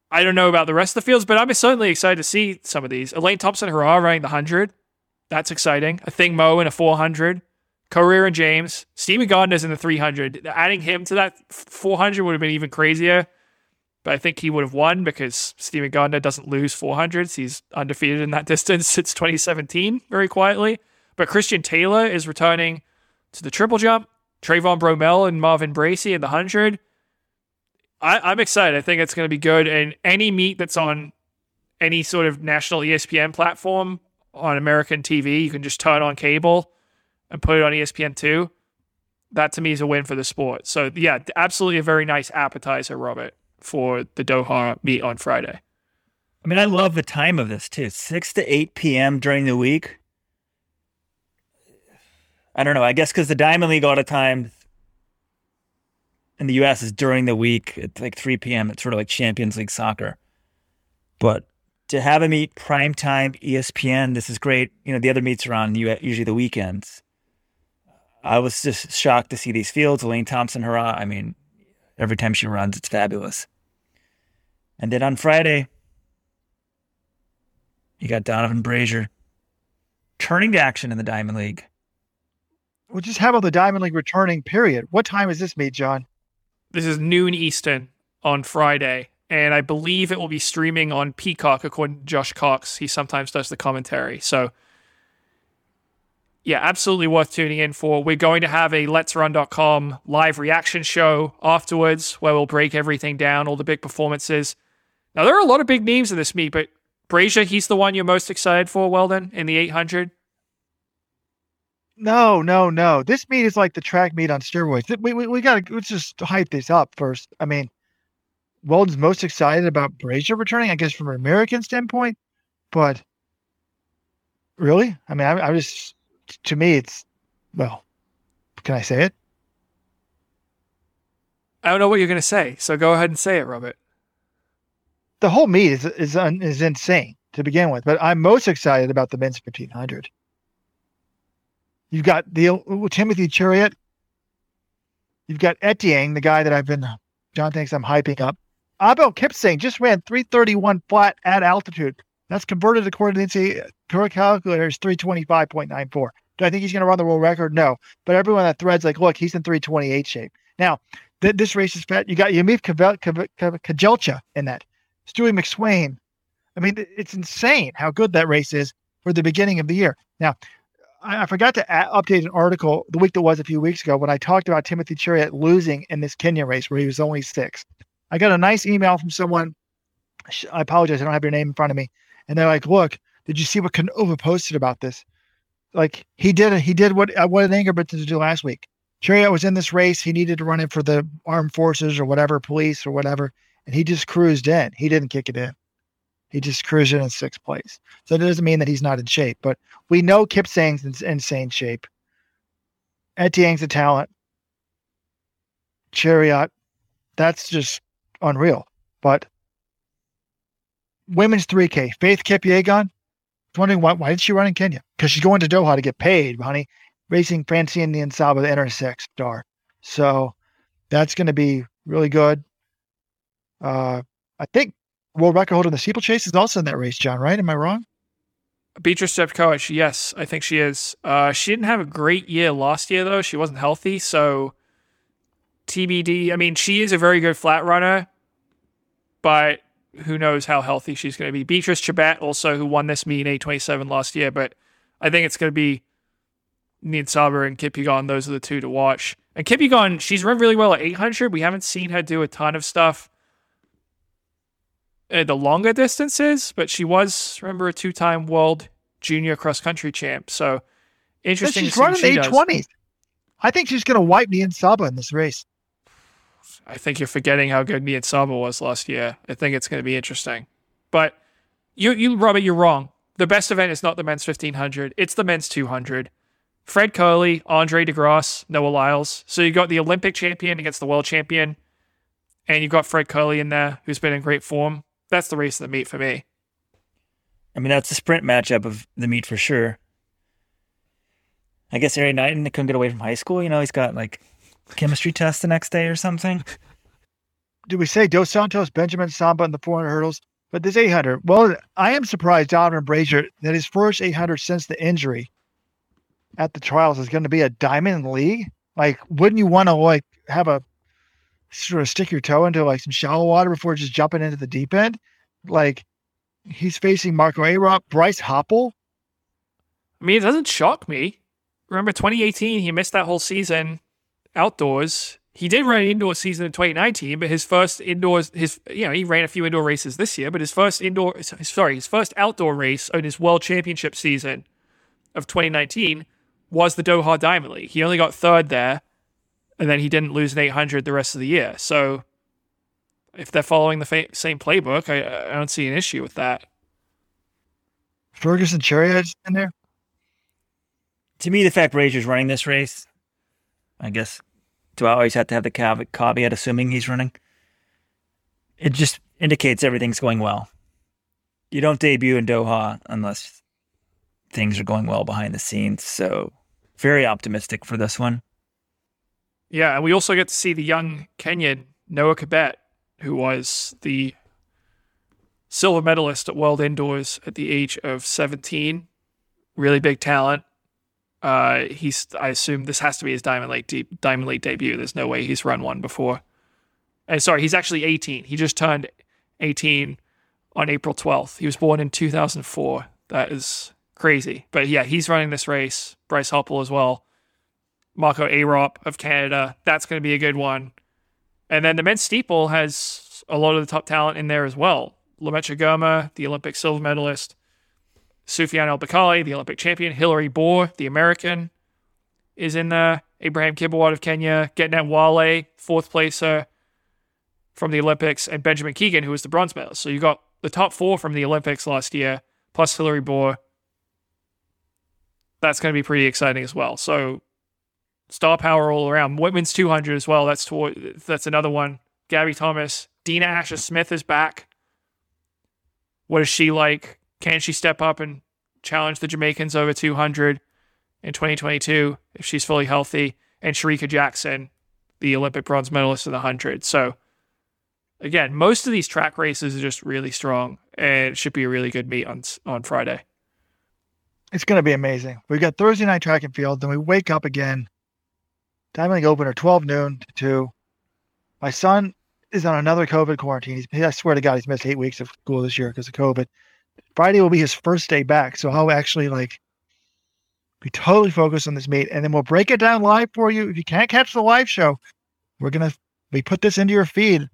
I don't know about the rest of the fields, but I'm certainly excited to see some of these. Elaine Thompson Herah running the 100. That's exciting. Athing Mu in a 400. Korir and James. Stevie Gardiner's in the 300. Adding him to that 400 would have been even crazier. But I think he would have won because Steven Gardiner doesn't lose 400s. He's undefeated in that <laughs> distance since 2017, very quietly. But Christian Taylor is returning to the triple jump. Trayvon Bromell and Marvin Bracy in the 100. I, am excited. I think it's going to be good. And any meet that's on any sort of national ESPN platform on American TV, you can just turn on cable and put it on ESPN2. That to me is a win for the sport. So, yeah, absolutely a very nice appetizer, Robert for the Doha meet on Friday. I mean, I love the time of this too. 6 to 8 p.m. during the week. I don't know. I guess because the Diamond League all the time in the U.S. is during the week at like 3 p.m. It's sort of like Champions League soccer. But to have a meet prime time ESPN, this is great. You know, the other meets are on usually the weekends. I was just shocked to see these fields. Elaine Thompson, Herah. I mean, every time she runs, it's fabulous. And then on Friday, you got Donovan Brazier turning to action in the Diamond League. Well, just how about the Diamond League returning period? What time is this meet, John? This is noon Eastern on Friday, and I believe it will be streaming on Peacock, according to Josh Cox. He sometimes does the commentary. So, yeah, absolutely worth tuning in for. We're going to have a Let's Run.com live reaction show afterwards where we'll break everything down, all the big performances. Now, there are a lot of big names in this meet, but Brazier, he's the one you're most excited for, Weldon, in the 800? No, no, no. This meet is like the track meet on steroids. We, we, we got to let's just hype this up first. I mean, Weldon's most excited about Brazier returning, I guess, from an American standpoint. But really, I mean, I, I just, to me, it's, well, can I say it? I don't know what you're going to say. So go ahead and say it, Robert the whole meet is is is insane to begin with. But I'm most excited about the men's 1500. You've got the Timothy Cheruiyot. You've got Etienne, the guy that I've been John thinks I'm hyping up. Abel Kipsang just ran 331 flat at altitude. That's converted according to the current calculators 325.94. Do I think he's going to run the world record? No. But everyone that threads like, look, he's in 328 shape. Now, th- this race is fat. You got Yomif Kejelcha in that. Stewie McSweyn. I mean, it's insane how good that race is for the beginning of the year. Now, I, I forgot to a- update an article the week that was a few weeks ago when I talked about Timothy Cheruiyot losing in this Kenya race where he was only sixth. I got a nice email from someone. I apologize, I don't have your name in front of me. And they're like, "Look, did you see what Canova posted about this? Like he did, he did what uh, what Ingebrigtsen did to do last week. Cheruiyot was in this race. He needed to run it for the armed forces or whatever, police or whatever and he just cruised in. He didn't kick it in. He just cruised in in sixth place. So that doesn't mean that he's not in shape, but we know Kipsang's in insane shape. Etienne's a talent. Cheruiyot, that's just unreal. But women's 3K, Faith Kipyegon, wondering why, why did she run in Kenya? Because she's going to Doha to get paid, honey. Racing Francine Niyonsaba, the inner six star. So that's going to be really good. Uh, I think world record holder in the steeplechase is also in that race, John, right? Am I wrong? Beatrice Chepkoech, yes, I think she is. Uh, she didn't have a great year last year, though. She wasn't healthy, so TBD. I mean, she is a very good flat runner, but who knows how healthy she's going to be. Beatrice Chebet, also, who won this meet in 827 last year, but I think it's going to be Niyonsaba and Kipyegon. Those are the two to watch. And Kipyegon, she's run really well at 800. We haven't seen her do a ton of stuff uh, the longer distances, but she was, remember, a two time world junior cross country champ. So interesting. she's running eight twenties. I think she's going to wipe Niyonsaba in this race. I think you're forgetting how good Niyonsaba was last year. I think it's going to be interesting. But you, you, Robert, you're wrong. The best event is not the men's 1500, it's the men's 200. Fred Kerley, Andre DeGrasse, Noah Lyles. So you've got the Olympic champion against the world champion, and you've got Fred Kerley in there, who's been in great form that's the race of the meet for me. I mean, that's the sprint matchup of the meet for sure. I guess Erriyon Knighton couldn't get away from high school. You know, he's got like chemistry test the next day or something. did we say Dos Santos, Benjamin Samba in the 400 hurdles? But this 800, well, I am surprised, Donovan Brazier, that his first 800 since the injury at the trials is going to be a diamond league. Like, wouldn't you want to like have a sort of stick your toe into like some shallow water before just jumping into the deep end? Like, he's facing Marco Arop, Bryce Hoppel. I mean, it doesn't shock me. Remember 2018, he missed that whole season outdoors he did run an indoor season in 2019, but his first indoors, his you know, he ran a few indoor races this year, but his first indoor, sorry, his first outdoor race in his World Championship season of 2019 was the Doha Diamond League. He only got third there, and then he didn't lose an 800 the rest of the year. So, if they're following the fa- same playbook, I, I don't see an issue with that. Ferguson Cheruiyot's in there. To me, the fact Brazier's running this race, I guess do I always have to have the caveat assuming he's running? It just indicates everything's going well. You don't debut in Doha unless things are going well behind the scenes. So, very optimistic for this one. Yeah, and we also get to see the young Kenyan Noah Kibet, who was the silver medalist at World Indoors at the age of 17. Really big talent. Uh, he's I assume this has to be his Diamond League de- Diamond League debut. There's no way he's run one before. And sorry, he's actually 18. He just turned 18 on April 12th. He was born in 2004. That is crazy. But yeah, he's running this race. Bryce Hoppel as well. Marco Arop of Canada. That's going to be a good one. And then the men's steeple has a lot of the top talent in there as well. Lamecha Girma, the Olympic silver medalist. Soufiane El Bakali, the Olympic champion, Hillary Bor, the American, is in there. Abraham Kibiwott of Kenya, Getnet Wale, fourth placer from the Olympics, and Benjamin Kigen, who was the bronze medalist. So you got the top four from the Olympics last year, plus Hillary Bor. That's going to be pretty exciting as well. So star power all around. Women's 200 as well. That's toward, that's another one. Gabby Thomas, Dina Asher Smith is back. What is she like? Can she step up and challenge the Jamaicans over 200 in 2022 if she's fully healthy? And Shericka Jackson, the Olympic bronze medalist in the 100. So, again, most of these track races are just really strong and it should be a really good meet on, on Friday. It's going to be amazing. We've got Thursday night track and field, then we wake up again. Diamond League opener, 12 noon to 2. My son is on another COVID quarantine. He's, I swear to God, he's missed eight weeks of school this year because of COVID. Friday will be his first day back. So I'll actually like be totally focused on this meet. And then we'll break it down live for you. If you can't catch the live show, we're going to we put this into your feed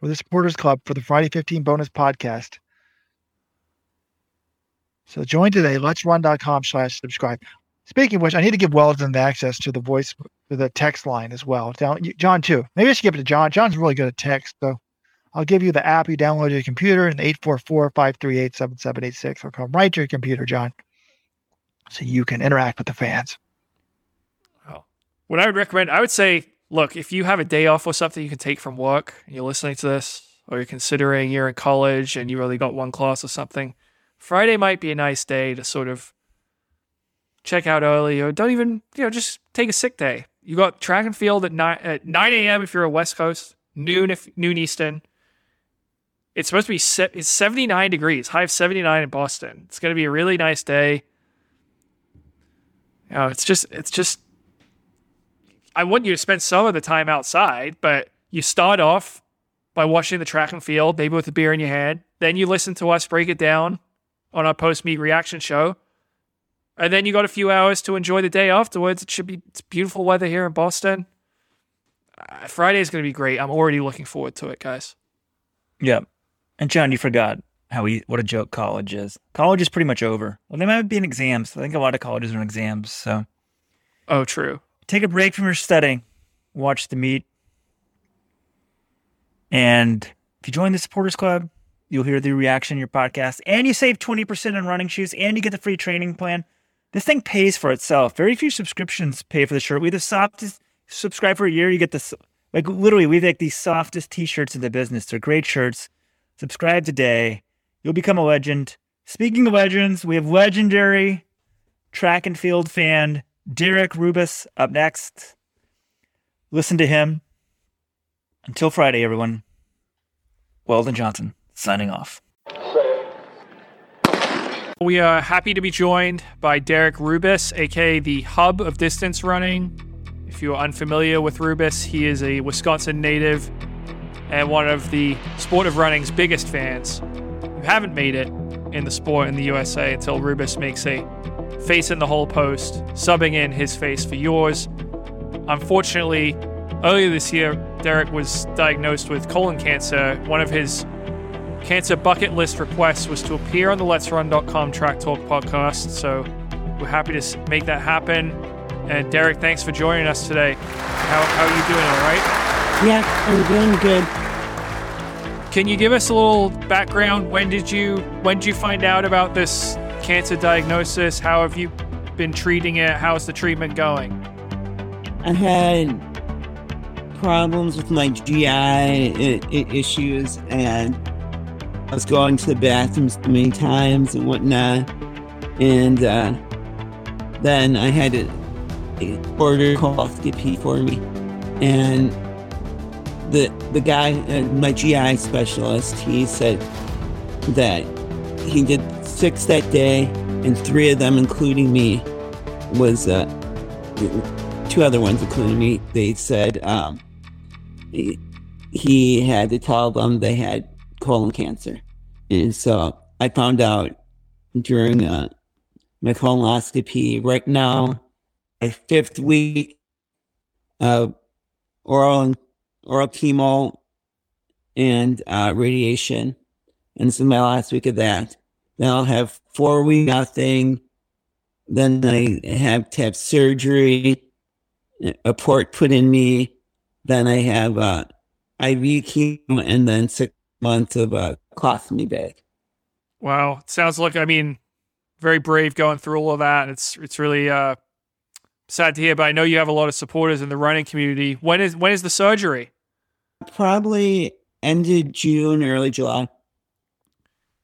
for the supporters club for the Friday 15 bonus podcast. So join today, let's run.com slash subscribe. Speaking of which, I need to give Weldon the access to the voice, the text line as well. John, too. Maybe I should give it to John. John's really good at text, so I'll give you the app you download to your computer and 844-538-7786 will come right to your computer, John. So you can interact with the fans. Oh. What I would recommend, I would say, look, if you have a day off or something you can take from work and you're listening to this, or you're considering you're in college and you only got one class or something, Friday might be a nice day to sort of check out early or don't even, you know, just take a sick day. You got track and field at 9, at 9 a.m. if you're a West Coast, noon if noon Eastern. It's supposed to be se- it's 79 degrees, high of 79 in Boston. It's going to be a really nice day. You know, it's just it's just I want you to spend some of the time outside, but you start off by watching the track and field, maybe with a beer in your hand. Then you listen to us break it down on our post meet reaction show. And then you got a few hours to enjoy the day afterwards. It should be beautiful weather here in Boston. Uh, Friday is going to be great. I'm already looking forward to it, guys. Yep. And John, you forgot how we what a joke college is. College is pretty much over. Well, they might be in exams. I think a lot of colleges are in exams. So, oh, true. Take a break from your studying, watch the meet, and if you join the supporters club, you'll hear the reaction in your podcast, and you save twenty percent on running shoes, and you get the free training plan. This thing pays for itself. Very few subscriptions pay for the shirt. We the softest subscribe for a year, you get this. Like literally, we make these softest T-shirts in the business. They're great shirts. Subscribe today. You'll become a legend. Speaking of legends, we have legendary track and field fan Derek Rubis up next. Listen to him. Until Friday, everyone. Weldon Johnson signing off. We are happy to be joined by Derek Rubis, aka the hub of distance running. If you are unfamiliar with Rubis, he is a Wisconsin native and one of the sport of running's biggest fans. You haven't made it in the sport in the USA until Rubis makes a face in the hole post, subbing in his face for yours. Unfortunately, earlier this year, Derek was diagnosed with colon cancer. One of his cancer bucket list requests was to appear on the Let'sRun.com Track Talk podcast. So we're happy to make that happen. And Derek, thanks for joining us today. How, how are you doing? All right? Yeah, I'm doing good. Can you give us a little background? When did you when did you find out about this cancer diagnosis? How have you been treating it? How's the treatment going? I had problems with my GI issues, and I was going to the bathrooms many times and whatnot. And uh, then I had to order colonoscopy for me, and the the guy, uh, my GI specialist, he said that he did six that day, and three of them, including me, was uh, two other ones, including me. They said um, he, he had to tell them they had colon cancer, and so I found out during uh, my colonoscopy. Right now, my fifth week of oral oral chemo and uh, radiation, and this is my last week of that. Then I'll have four week nothing. Then I have to have surgery, a port put in me. Then I have uh, IV chemo, and then six months of a colostomy bag. Wow, It sounds like I mean, very brave going through all of that. It's it's really uh, sad to hear, but I know you have a lot of supporters in the running community. When is when is the surgery? Probably ended June, early July.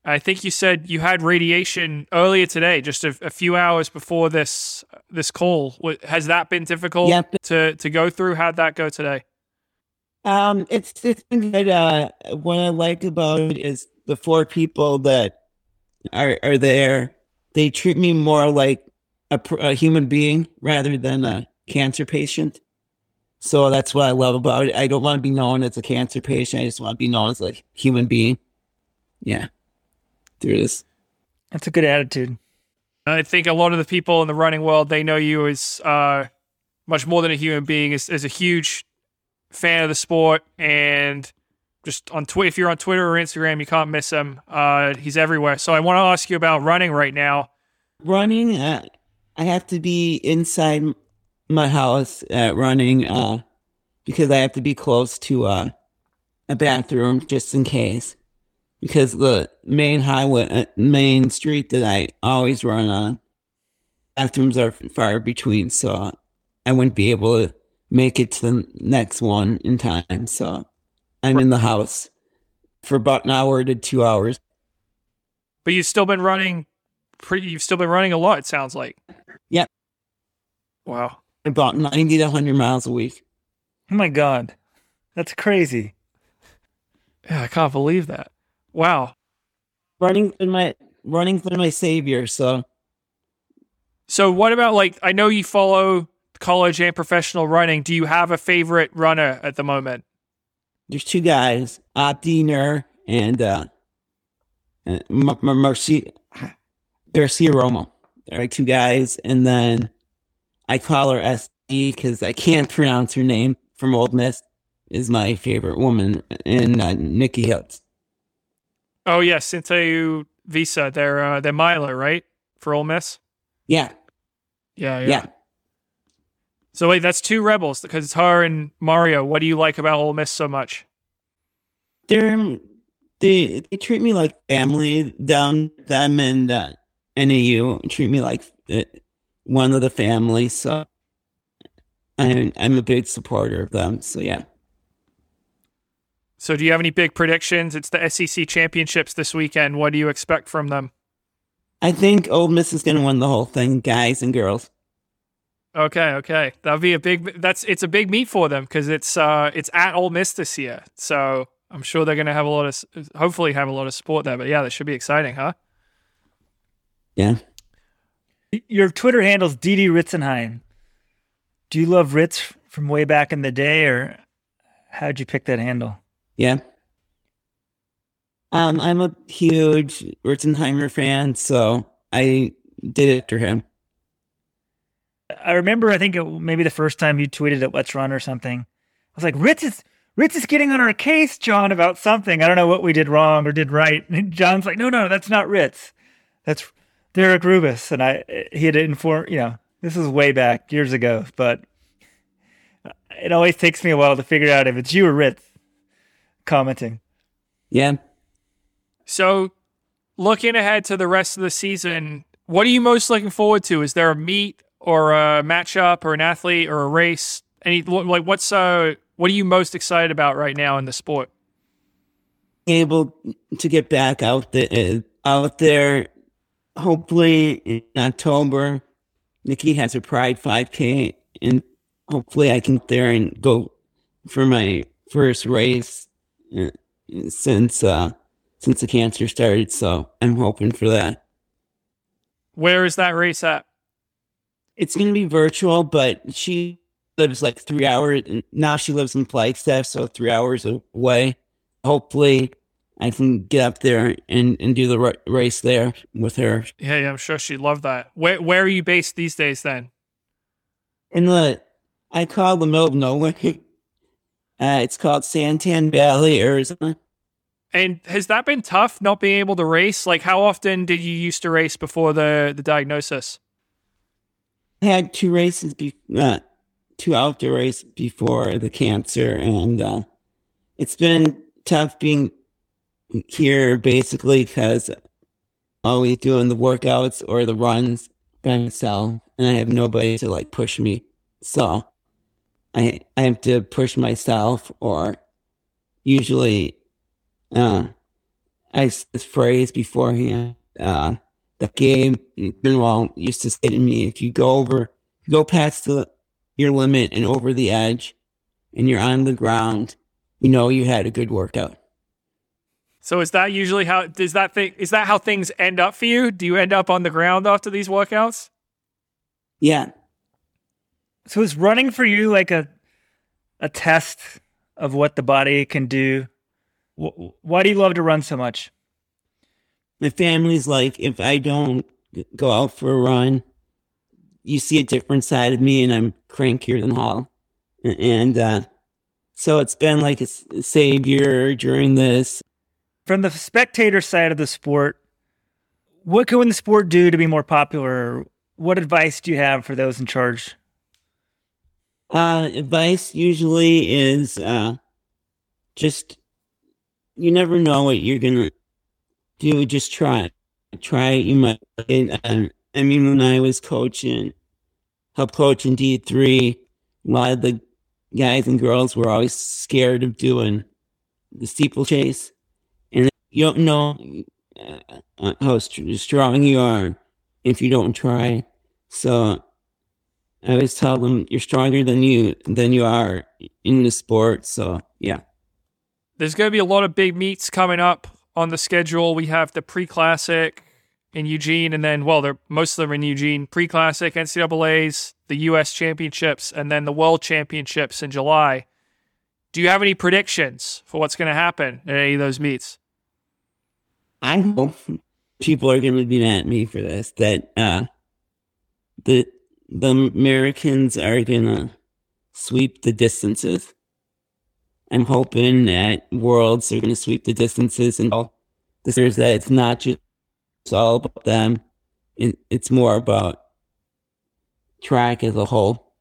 I think you said you had radiation earlier today, just a, a few hours before this this call. Has that been difficult Yep. to to go through? How'd that go today? Um, it's it's been good. Uh, what I like about it is the four people that are are there. They treat me more like a, a human being rather than a cancer patient. So that's what I love about it. I don't want to be known as a cancer patient. I just want to be known as a human being. Yeah, through this. That's a good attitude. I think a lot of the people in the running world they know you as uh, much more than a human being, as, as a huge fan of the sport, and just on Twitter. If you're on Twitter or Instagram, you can't miss him. Uh, he's everywhere. So I want to ask you about running right now. running uh, i have to be inside my house uh, running uh, because i have to be close to uh, a bathroom just in case because the main highway uh, main street that i always run on bathrooms are far between so i wouldn't be able to make it to the next one in time so i'm in the house for about an hour to two hours But you've still been running. Pretty. You've still been running a lot. It sounds like. Yep. Wow. about 90 to 100 miles a week Oh my god, that's crazy. Yeah, I can't believe that. Wow. running for my running for my savior. So So what about like I know you follow college and professional running. Do you have a favorite runner at the moment? there's two guys, Opti Nur and uh, uh, Mar- Mar- Marci- Garcia Romo. Like two guys, and then I call her SD because I can't pronounce her name from Ole Miss. Is my favorite woman, and uh, Nikki Hiltz. Oh yes, Sinta Vissa. They're uh, they're Miler, right? For Ole Miss. Yeah, Yeah, yeah. So wait, that's two rebels because it's her and Mario. What do you like about Ole Miss so much? They're they they treat me like family. Them them and uh, NAU treat me like one of the family. So I'm I'm a big supporter of them. So yeah, So do you have any big predictions? It's the SEC championships this weekend. What do you expect from them? I think Ole Miss is gonna win the whole thing, guys and girls. Okay, okay, that'll be a big. That's it's a big meet for them because it's uh it's at Ole Miss this year, so I'm sure they're going to have a lot of hopefully have a lot of support there. But yeah, that should be exciting, huh? Yeah. Your Twitter handle's DD Ritzenheim. Do you love Ritz from way back in the day, or how'd you pick that handle? Yeah. Um, I'm a huge Ritzenheimer fan, so I did it for him. I remember, I think it, maybe the first time you tweeted at Let's Run or something. I was like, Ritz is Ritz is getting on our case, John, about something. I don't know what we did wrong or did right. <laughs> And John's like, no, no, that's not Ritz. That's Derek Rubis. And I, he had informed, you know, this is way back years ago, but it always takes me a while to figure out if it's you or Ritz commenting. Yeah. So, looking ahead to the rest of the season, what are you most looking forward to? Is there a meet or a matchup or an athlete or a race? Any like what's uh what are you most excited about right now in the sport? Able to get back out there, out there, hopefully in October. Nikki has a Pride 5K, and hopefully I can get there and go for my first race uh, since uh, since the cancer started. So I'm hoping for that. Where is that race at? It's going to be virtual, but she lives like three hours. Now she lives in Flagstaff, so three hours away. Hopefully, I can get up there and, and do the ra- race there with her. Yeah, yeah, I'm sure she'd love that. Where where are you based these days then? In the, I call the middle of nowhere. <laughs> Uh, it's called Santan Valley, Arizona. And has that been tough not being able to race? Like how often did you used to race before the the diagnosis? I had two races, be- uh, two outdoor races before the cancer, and uh, it's been tough being here basically because always doing the workouts or the runs by myself, and I have nobody to like push me. So I I have to push myself, or usually, uh, I this phrase beforehand. Uh, the game Benoit used to say to me, if you go over, go past the your limit and over the edge, and you're on the ground, you know you had a good workout. So is that usually how does that thing is that how things end up for you? Do you end up on the ground after these workouts? Yeah, So is running for you like a a test of what the body can do? Why do you love to run so much? my family's like, if I don't go out for a run, you see a different side of me, and I'm crankier than Hall. And uh, so it's been like a savior during this. From the spectator side of the sport, what can the sport do to be more popular? What advice do you have for those in charge? Uh, advice usually is uh, just you never know what you're gonna do. Just try it. Try it. You might. And, um, I mean, when I was coaching, help coaching D three, a lot of the guys and girls were always scared of doing the steeplechase, you don't know uh, uh, how st- strong you are if you don't try. So I always tell them you're stronger than you than you are in the sport. So yeah, There's going to be a lot of big meets coming up on the schedule. We have the pre-classic in Eugene, and then well, they're most of them are in Eugene. Pre-classic, NCAA's, the U.S. Championships, and then the World Championships in July. Do you have any predictions for what's going to happen at any of those meets? I hope people are going to be mad at me for this. That uh, the the Americans are going to sweep the distances. I'm hoping that worlds are going to sweep the distances and all this is that it's not just it's all about them. It, it's more about track as a whole.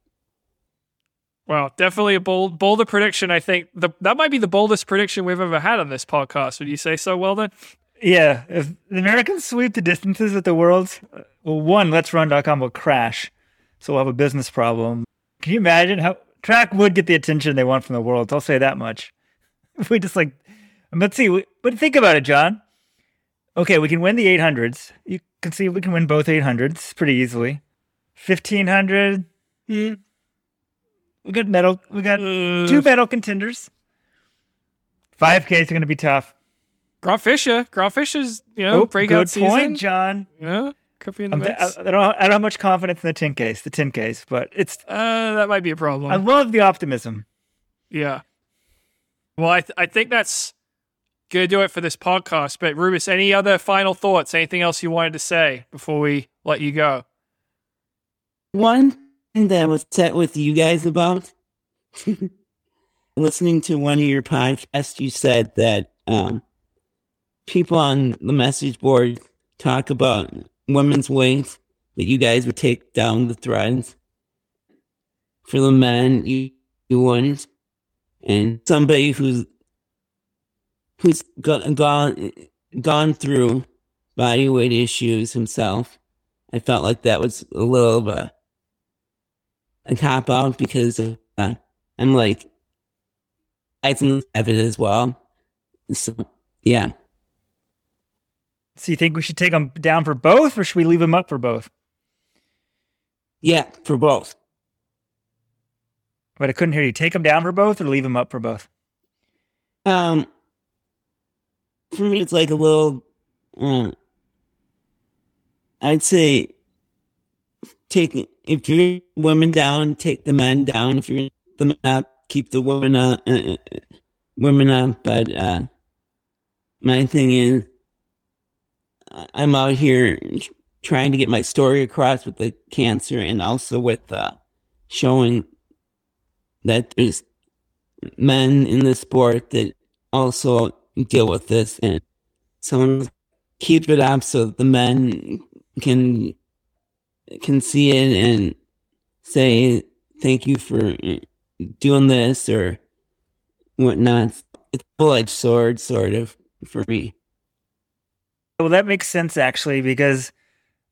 Well, definitely a bold, bolder prediction. I think the, that might be the boldest prediction we've ever had on this podcast. Would you say so, Well, Weldon? Yeah, if the Americans sweep the distances at the Worlds, well, one, Let's Run.com will crash, so we'll have a business problem. Can you imagine how track would get the attention they want from the Worlds? I'll say that much. If <laughs> we just like, let's see, we, but think about it, John. Okay, we can win the 800s. You can see we can win both 800s pretty easily. 1500, We got medal. We got Uh, two medal contenders. Five Ks are going to be tough. Grant Fisher. Grant Fisher's, you know, Oh, breakout good season. point, John. You know, could be in the I'm, I, mix. I don't. I don't have much confidence in the tin case. The tin case, but it's. Uh, that might be a problem. I love the optimism. Yeah. Well, I, th- I think that's going to do it for this podcast. But, Rubis, any other final thoughts? Anything else you wanted to say before we let you go? One thing that I was set with you guys about <laughs> listening to one of your podcasts, you said that um, people on the message board talk about women's weight, that you guys would take down the threads. For the men, you, you wouldn't. And somebody who's who's go- gone gone through body weight issues himself, I felt like that was a little of a a cop out because of, uh, I'm like, I think of it as well. So, yeah. So you think we should take them down for both, or should we leave them up for both? Yeah, for both. But I couldn't hear you. Take them down for both, or leave them up for both? Um, for me, it's like a little, uh, I'd say, take, if you're women down, take the men down. If you're the men up, keep the women up, uh, uh, women up. But, uh, my thing is, I'm out here trying to get my story across with the cancer and also with, uh, showing that there's men in the sport that also deal with this and someone keep it up so the men can can see it and say thank you for doing this or whatnot. It's a double-edged sword, sort of, for me. Well, that makes sense actually, because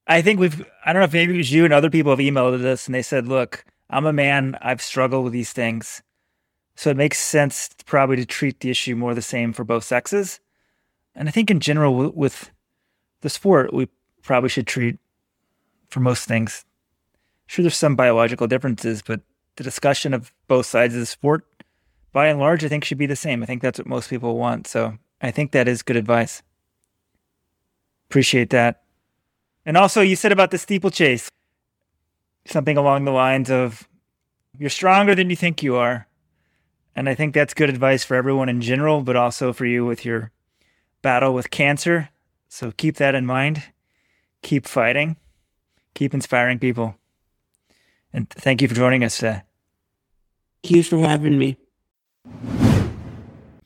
I think we've, I don't know if maybe it was you and other people have emailed us and they said, look, I'm a man, I've struggled with these things. So it makes sense probably to treat the issue more the same for both sexes. And I think in general with the sport, we probably should treat for most things. Sure, there's some biological differences, but the discussion of both sides of the sport, by and large, I think should be the same. I think that's what most people want. So I think that is good advice. Appreciate that. And also, you said about the steeplechase something along the lines of you're stronger than you think you are. And I think that's good advice for everyone in general, but also for you with your battle with cancer. So keep that in mind. Keep fighting. Keep inspiring people. And thank you for joining us today. Thank you for having me.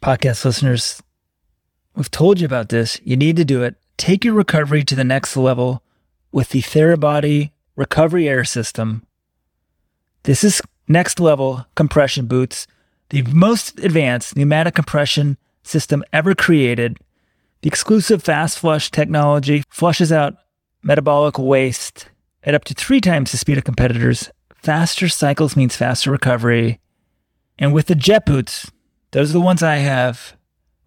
podcast listeners, we've told you about this. You need to do it. Take your recovery to the next level with the Therabody Recovery Air System. This is next level compression boots, the most advanced pneumatic compression system ever created. The exclusive fast flush technology flushes out metabolic waste at up to three times the speed of competitors. Faster cycles means faster recovery. And with the jet boots, those are the ones I have.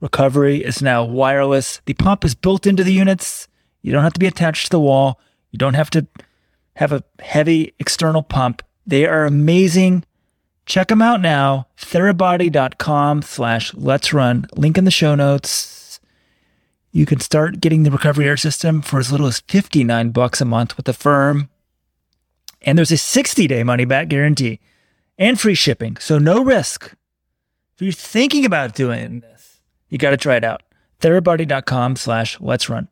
Recovery is now wireless. The pump is built into the units. You don't have to be attached to the wall. You don't have to have a heavy external pump. They are amazing. Check them out now. Therabody.com slash let's run. Link in the show notes. You can start getting the recovery air system for as little as 59 bucks a month with the firm. And there's a 60 day money back guarantee and free shipping. So no risk. If you're thinking about doing you got to try it out. Therabody.com slash let's run.